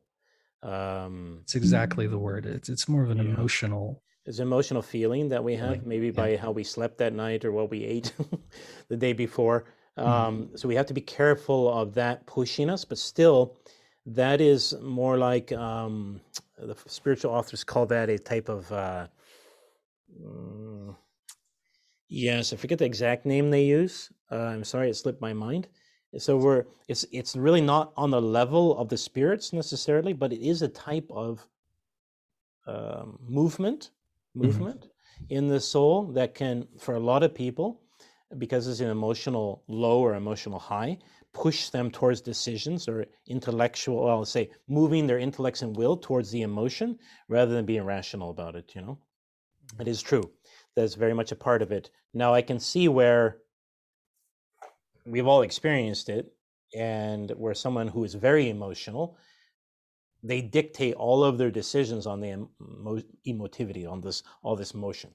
um it's exactly the word. It's it's more of an yeah. emotional is emotional feeling that we have, maybe by how we slept that night or what we ate *laughs* the day before. Mm-hmm. Um, so we have to be careful of that pushing us, but still, that is more like um, the spiritual authors call that a type of. Uh, mm, yes, I forget the exact name they use. Uh, I'm sorry, it slipped my mind. So we're it's it's really not on the level of the spirits necessarily, but it is a type of um, movement. Movement mm-hmm. in the soul that can, for a lot of people, because it's an emotional low or emotional high, push them towards decisions or intellectual, well, I'll say, moving their intellects and will towards the emotion rather than being rational about it, you know? Mm-hmm. It is true. That's very much a part of it. Now, I can see where we've all experienced it and where someone who is very emotional they dictate all of their decisions on the emo- emotivity on this all this motion.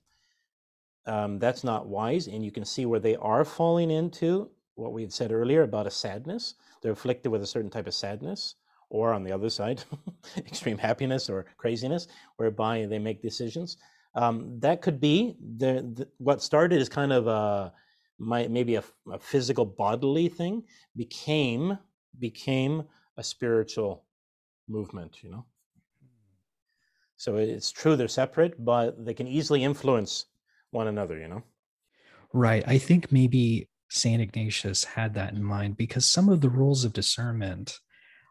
Um, that's not wise and you can see where they are falling into what we had said earlier about a sadness. They're afflicted with a certain type of sadness or on the other side *laughs* extreme happiness or craziness whereby they make decisions. Um, that could be the, the, what started as kind of a my, maybe a, a physical bodily thing became became a spiritual movement, you know. So it's true they're separate, but they can easily influence one another, you know? Right. I think maybe St. Ignatius had that in mind because some of the rules of discernment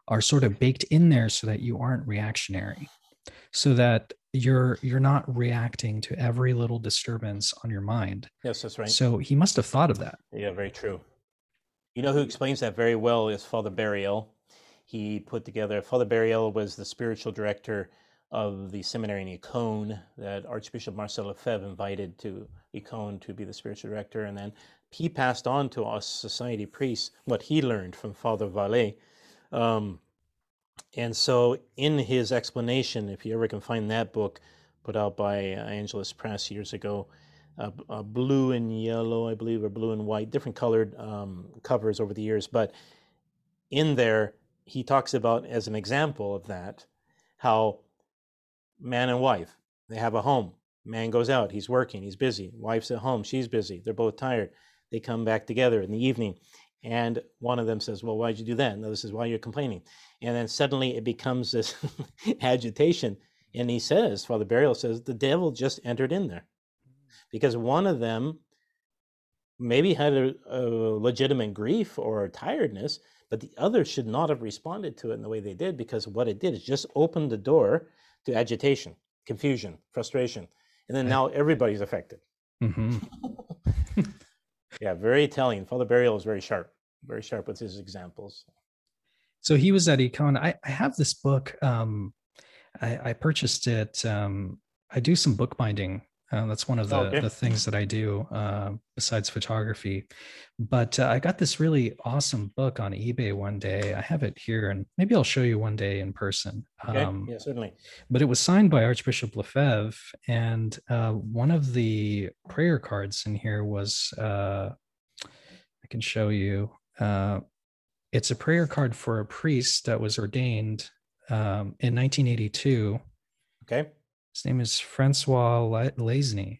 are sort of baked in there so that you aren't reactionary so that you're you're not reacting to every little disturbance on your mind yes that's right so he must have thought of that yeah very true you know who explains that very well is father Barrielle. He put together father Barrielle was the spiritual director of the seminary in Écône that Archbishop Marcel Lefebvre invited to Écône to be the spiritual director. And then he passed on to us society priests what he learned from Father Vallet. Um, and so, in his explanation, if you ever can find that book put out by Angelus Press years ago, uh, uh, blue and yellow, I believe, or blue and white, different colored um, covers over the years. But in there, he talks about, as an example of that, how man and wife, they have a home. Man goes out, he's working, he's busy. Wife's at home, she's busy. They're both tired. They come back together in the evening and one of them says, Well, why'd you do that? And the other says, Why you're complaining? And then suddenly it becomes this *laughs* agitation. And he says, Father Barrielle says, the devil just entered in there. Because one of them maybe had a, a legitimate grief or tiredness, but the other should not have responded to it in the way they did because what it did is just opened the door to agitation, confusion, frustration. And then now everybody's affected. Mm-hmm. *laughs* yeah, very telling. Father Barrielle is very sharp, very sharp with his examples. So he was at Écône. I, I have this book. Um, I, I purchased it. Um, I do some bookbinding uh, that's one of the, okay. the things that I do uh, besides photography. But uh, I got this really awesome book on eBay one day. I have it here, and maybe I'll show you one day in person. Okay. Um, yeah, certainly. But it was signed by Archbishop Lefebvre, and uh, one of the prayer cards in here was uh, I can show you. Uh, it's a prayer card for a priest that was ordained um, in 1982. Okay his name is Francois Laisney.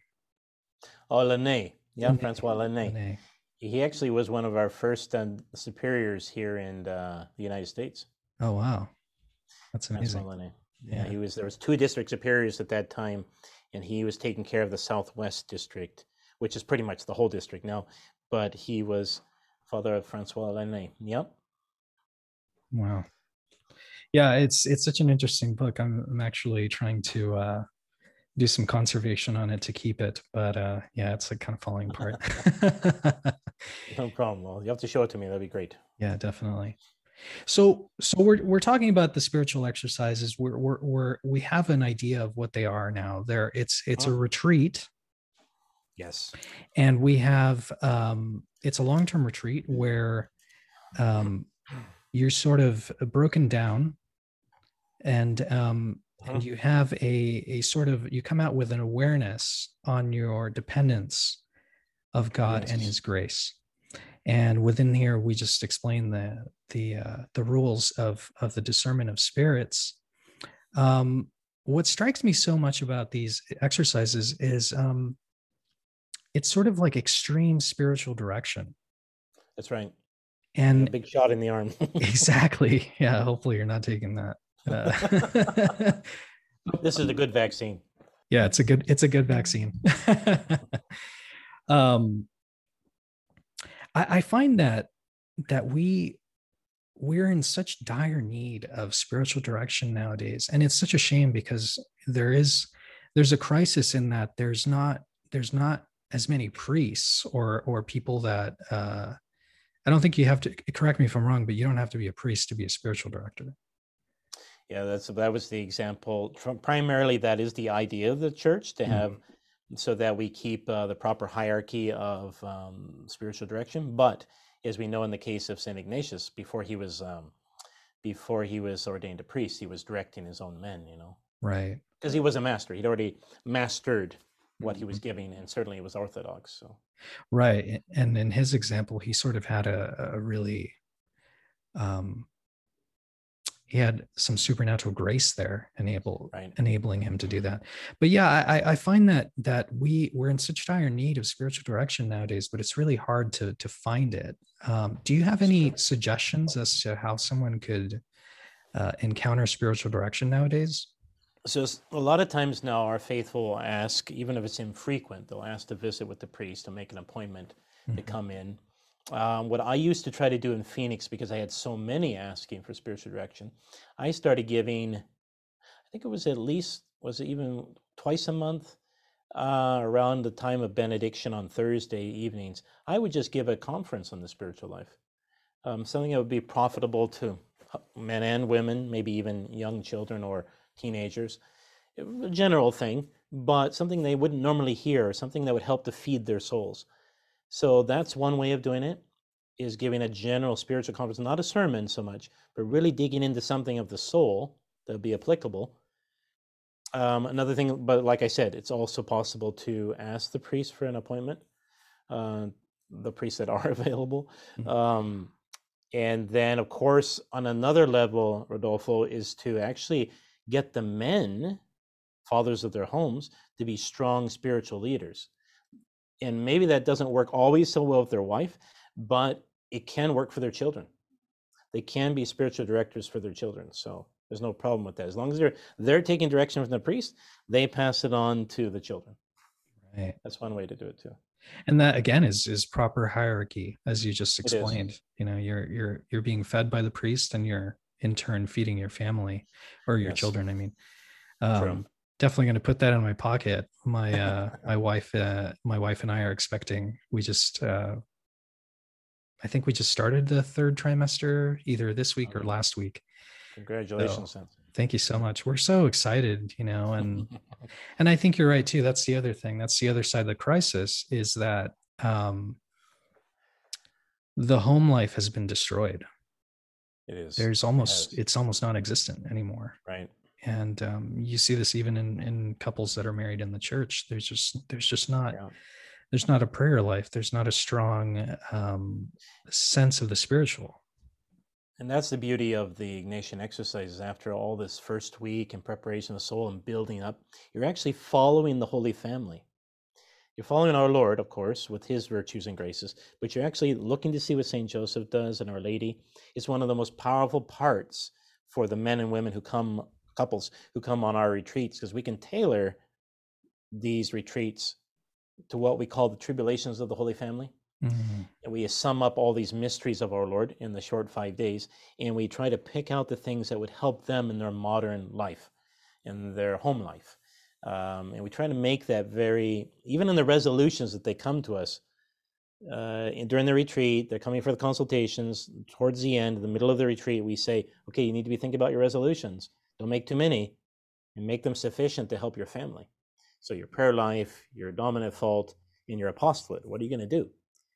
Oh, Laisney. Yeah, Francois Laisney. He actually was one of our first uh, superiors here in uh, the United States. Oh, wow. That's amazing. Yeah, yeah, he was. There was two district superiors at that time, and he was taking care of the Southwest district, which is pretty much the whole district now. But he was Father of Francois Laisney. Yep. Wow yeah it's it's such an interesting book. I'm, I'm actually trying to uh, do some conservation on it to keep it but uh, yeah it's like kind of falling apart. *laughs* No problem. Well you have to show it to me. That'd be great. Yeah definitely. So so we're we're talking about the spiritual exercises. We're we're, we're we have an idea of what they are now. There it's it's oh. a retreat. Yes. And we have um it's a long-term retreat where um you're sort of broken down and um, and uh-huh. you have a a sort of you come out with an awareness on your dependence of God yes. and His grace. And within here, we just explain the the uh, the rules of of the discernment of spirits. Um, what strikes me so much about these exercises is um, it's sort of like extreme spiritual direction. That's right. And a big shot in the arm. *laughs* exactly. Yeah. Hopefully, you're not taking that. Uh, *laughs* this is a good vaccine. Yeah, it's a good it's a good vaccine. *laughs* um, I, I find that that we we're in such dire need of spiritual direction nowadays, and it's such a shame because there is there's a crisis in that there's not there's not as many priests or or people that uh, I don't think you have to correct me if I'm wrong, but you don't have to be a priest to be a spiritual director. Yeah, that's that was the example. Primarily, that is the idea of the church to mm-hmm. have so that we keep uh, the proper hierarchy of um, spiritual direction. But as we know in the case of Saint Ignatius, before he was um, before he was ordained a priest, he was directing his own men. You know, right? Because he was a master. He'd already mastered what he was mm-hmm. giving, and certainly it was orthodox. So, right. And in his example, he sort of had a, a really um, he had some supernatural grace there enable right. enabling him to do that but yeah I, I find that that we we're in such dire need of spiritual direction nowadays but it's really hard to to find it um, do you have any suggestions as to how someone could uh, encounter spiritual direction nowadays So a lot of times now, our faithful will ask, even if it's infrequent, they'll ask to visit with the priest to make an appointment mm-hmm. to come in. Um, what I used to try to do in Phoenix, because I had so many asking for spiritual direction, I started giving. I think it was at least was it even twice a month uh, around the time of benediction on Thursday evenings. I would just give a conference on the spiritual life, um, something that would be profitable to men and women, maybe even young children or teenagers. A general thing, but something they wouldn't normally hear, something that would help to feed their souls. So that's one way of doing it is giving a general spiritual conference, not a sermon so much, but really digging into something of the soul that would be applicable. Um, another thing, but like I said, it's also possible to ask the priest for an appointment, uh, the priests that *laughs* are available. Mm-hmm. Um, and then, of course, on another level, Rodolfo, is to actually get the men, fathers of their homes, to be strong spiritual leaders. And maybe that doesn't work always so well with their wife, but it can work for their children. They can be spiritual directors for their children. So there's no problem with that. As long as they're they're taking direction from the priest, they pass it on to the children. Right. That's one way to do it too and that again is is proper hierarchy as you just explained you know you're you're you're being fed by the priest and you're in turn feeding your family or your yes. children i mean um, definitely going to put that in my pocket. My *laughs* uh my wife uh my wife and i are expecting we just uh i think we just started the third trimester either this week or last week. Congratulations so, thank you so much. We're so excited you know and *laughs* and i think you're right too. That's the other thing. That's the other side of the crisis is that um the home life has been destroyed. It is. There's almost it it's almost non-existent anymore. Right and um, you see this even in in couples that are married in the church there's just there's just not yeah. there's not a prayer life there's not a strong um sense of the spiritual and that's the beauty of the Ignatian exercises. After all this first week in preparation of the soul and building up, you're actually following the Holy Family. You're following our Lord, of course, with his virtues and graces, but you're actually looking to see what St. Joseph does and Our Lady. It's one of the most powerful parts for the men and women who come, couples who come on our retreats, because we can tailor these retreats to what we call the tribulations of the Holy Family. Mm-hmm. And we sum up all these mysteries of our Lord in the short five days, and we try to pick out the things that would help them in their modern life, in their home life. Um, and we try to make that very, even in the resolutions that they come to us uh, during the retreat, they're coming for the consultations. Towards the end, the middle of the retreat, we say, okay, you need to be thinking about your resolutions. Don't make too many, and make them sufficient to help your family. So, your prayer life, your dominant fault, and your apostolate. What are you going to do?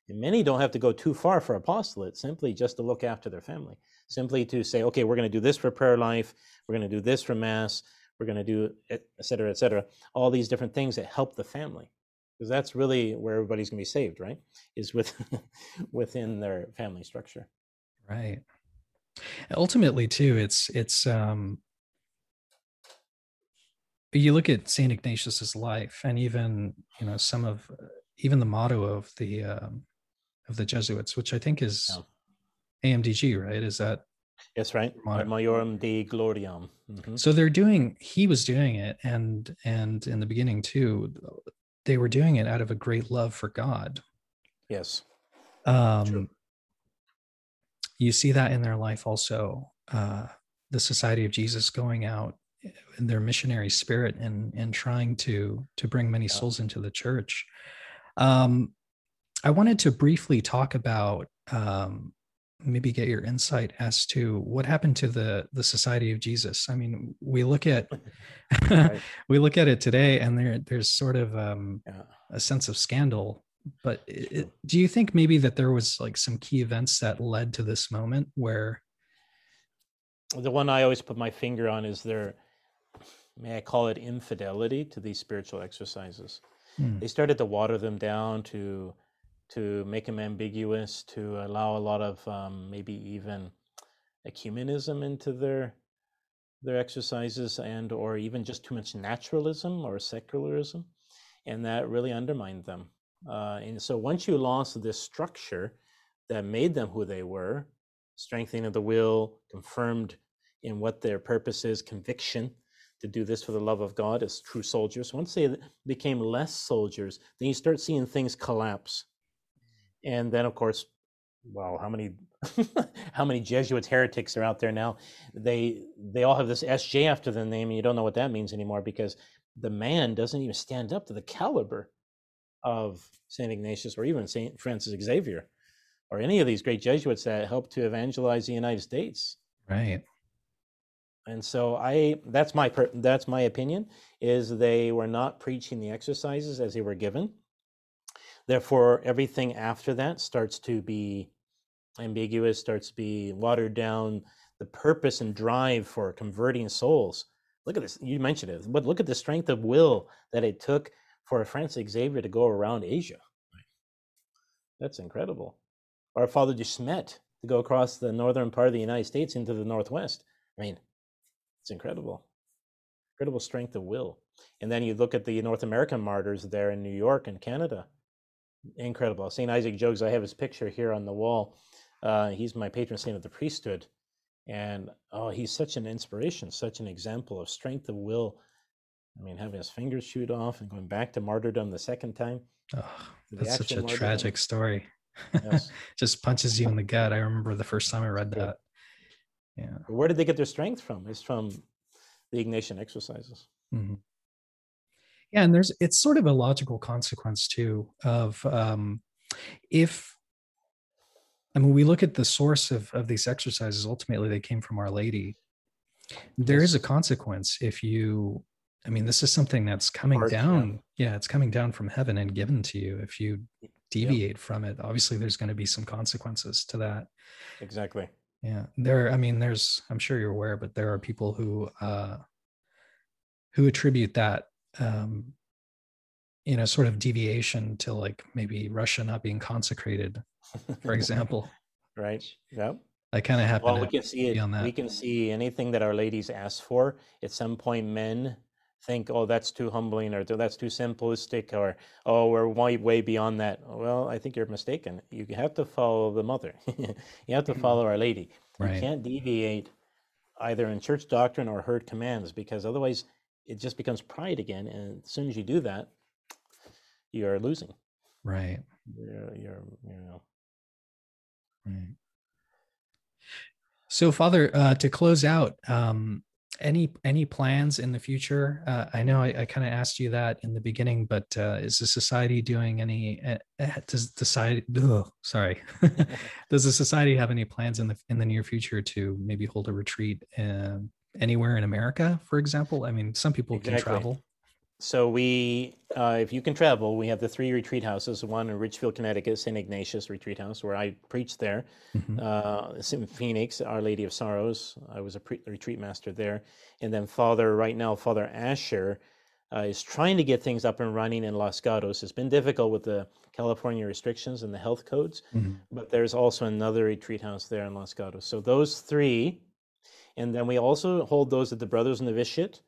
And many don't have to go too far for apostolate, simply just to look after their family. Simply to say, okay, we're going to do this for prayer life, we're going to do this for mass, we're going to do et cetera, et cetera. All these different things that help the family. Because that's really where everybody's going to be saved, right? Is with *laughs* within their family structure. Right. Ultimately, too, it's it's um you look at Saint Ignatius's life, and even you know some of even the motto of the um, of the Jesuits, which I think is. AMDG, right? Is that? Yes, right. Majorem Dei Gloriam. Mm-hmm. So they're doing. He was doing it, and and in the beginning too, they were doing it out of a great love for God. Yes. Um, True. You see that in their life also. Uh, the Society of Jesus going out their missionary spirit and and trying to to bring many yeah. souls into the church. Um, I wanted to briefly talk about um, maybe get your insight as to what happened to the the Society of Jesus. I mean, we look at *laughs* *laughs* we look at it today, and there there's sort of um, yeah. a sense of scandal. But it, do you think maybe that there was like some key events that led to this moment where? The one I always put my finger on is their, may I call it infidelity to these spiritual exercises. Hmm. They started to water them down to to make them ambiguous, to allow a lot of um, maybe even ecumenism into their their exercises, and or even just too much naturalism or secularism, and that really undermined them. Uh, and so once you lost this structure that made them who they were, strengthening of the will, confirmed in what their purpose is, conviction, to do this for the love of God as true soldiers. Once they became less soldiers, then you start seeing things collapse. And then, of course, well, how many *laughs* how many Jesuits heretics are out there now? They they all have this SJ after the name, and you don't know what that means anymore because the man doesn't even stand up to the caliber of Saint Ignatius or even Saint Francis Xavier or any of these great Jesuits that helped to evangelize the United States. Right. And so I that's my that's my opinion is they were not preaching the exercises as they were given. Therefore, everything after that starts to be ambiguous, starts to be watered down. The purpose and drive for converting souls. Look at this. You mentioned it, but look at the strength of will that it took for Francis Xavier to go around Asia. That's incredible. Or Father de Smet to go across the northern part of the United States into the Northwest. I mean, it's incredible. Incredible strength of will. And then you look at the North American martyrs there in New York and Canada. Incredible. St. Isaac Jogues, I have his picture here on the wall. Uh, he's my patron saint of the priesthood. And oh, he's such an inspiration, such an example of strength of will. I mean, having his fingers shoot off and going back to martyrdom the second time. Oh, that's such a martyrdom. tragic story. Yes. *laughs* Just punches you in the gut. I remember the first time I read that. Yeah. Where did they get their strength from? It's from the Ignatian exercises. Mm-hmm. Yeah, and there's it's sort of a logical consequence too of um, if I mean we look at the source of of these exercises. Ultimately, they came from Our Lady. There yes. is a consequence if you. I mean, this is something that's coming Hard, down. Yeah. yeah, it's coming down from heaven and given to you. If you deviate yep. from it, obviously there's going to be some consequences to that. Exactly yeah. There i mean there's i'm sure you're aware but there are people who uh who attribute that um you know sort of deviation to like maybe russia not being consecrated for *laughs* example. Right. Yep. I kind of happen well we can see it. we can see anything that our ladies ask for at some point men think, oh, that's too humbling or that's too simplistic or, oh, we're way, way beyond that. Well, I think you're mistaken. You have to follow the mother, *laughs* you have to mm-hmm. follow Our Lady. Right. You can't deviate either in church doctrine or herd commands because otherwise it just becomes pride again. And as soon as you do that, you're losing. Right. You're, you're you know. Right. So, Father, uh, to close out, um, any any plans in the future? Uh, i know i, I kind of asked you that in the beginning but uh, is the society doing any uh, does the society ugh, sorry. *laughs* Does the society have any plans in the in the near future to maybe hold a retreat um, anywhere in america for example? I mean some people exactly. can travel so we, uh, if you can travel, we have the three retreat houses. One in Ridgefield, Connecticut, St. Ignatius Retreat House, where I preached there. Mm-hmm. Uh, Phoenix, Our Lady of Sorrows. I was a pre- retreat master there. And then Father, right now, Father Asher uh, is trying to get things up and running in Los Gatos. It's been difficult with the California restrictions and the health codes, mm-hmm. but there's also another retreat house there in Los Gatos. So those three, and then we also hold those at the Brothers Novitiate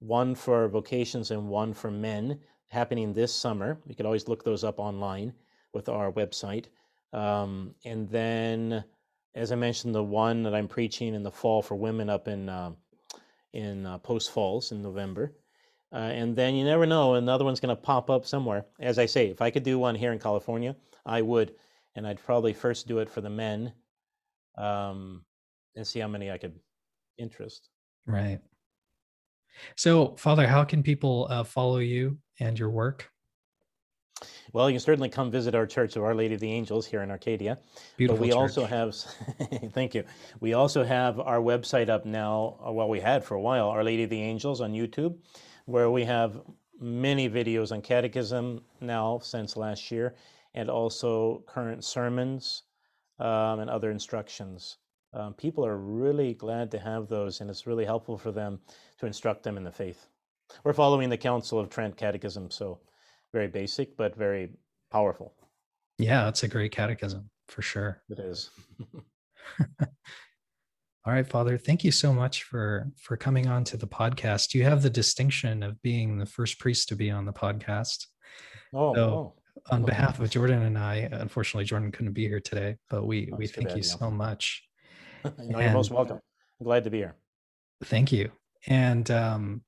one for vocations and one for men happening this summer. You could always look those up online with our website. Um, and then, as I mentioned, the one that I'm preaching in the fall for women up in uh, in uh, Post Falls in November. Uh, and then you never know, another one's going to pop up somewhere. As I say, if I could do one here in California, I would. And I'd probably first do it for the men um, and see how many I could interest. Right. So, Father, how can people uh, follow you and your work? Well, you can certainly come visit our Church of Our Lady of the Angels here in Arcadia. Beautiful but we church. also have, *laughs* thank you. We also have our website up now. Uh, well, we had for a while, Our Lady of the Angels on YouTube, where we have many videos on catechism now since last year, and also current sermons um, and other instructions. Um, people are really glad to have those, and it's really helpful for them to instruct them in the faith. We're following the Council of Trent Catechism, so very basic but very powerful. Yeah, it's a great catechism for sure. It is. *laughs* All right, Father, thank you so much for for coming on to the podcast. You have the distinction of being the first priest to be on the podcast. Oh, so, oh. on behalf of Jordan and I, unfortunately Jordan couldn't be here today, but we That's we thank bad, you yeah. so much. *laughs* no, you're most welcome. I'm glad to be here. Thank you. And um,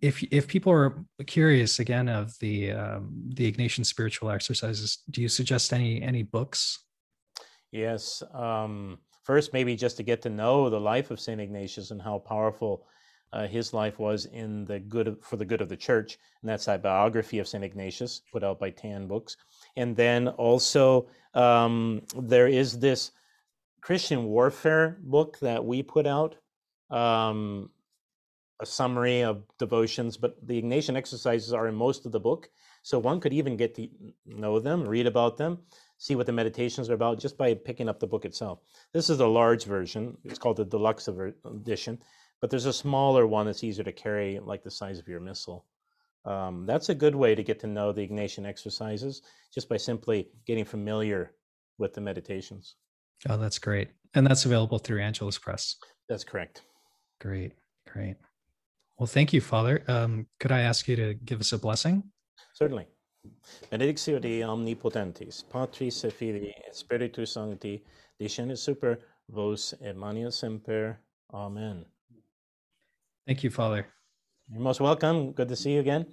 if if people are curious again of the um, the Ignatian spiritual exercises, do you suggest any any books? Yes. Um, first, maybe just to get to know the life of Saint Ignatius and how powerful uh, his life was in the good of, for the good of the church, and that's a biography of Saint Ignatius, put out by TAN Books. And then also um, there is this Christian warfare book that we put out. Um, a summary of devotions, but the Ignatian exercises are in most of the book. So one could even get to know them, read about them, see what the meditations are about just by picking up the book itself. This is the large version. It's called the deluxe edition, but there's a smaller one that's easier to carry, like the size of your missal. Um, that's a good way to get to know the Ignatian exercises just by simply getting familiar with the meditations. Oh, that's great. And that's available through Angelus Press. That's correct. Great, great. Well, thank you, Father. Um, could I ask you to give us a blessing? Certainly. Benedictio Dei omnipotentis, Patris et Filii et Spiritus Sancti, descendat super vos et maneat semper. Amen. Thank you, Father. You're most welcome. Good to see you again.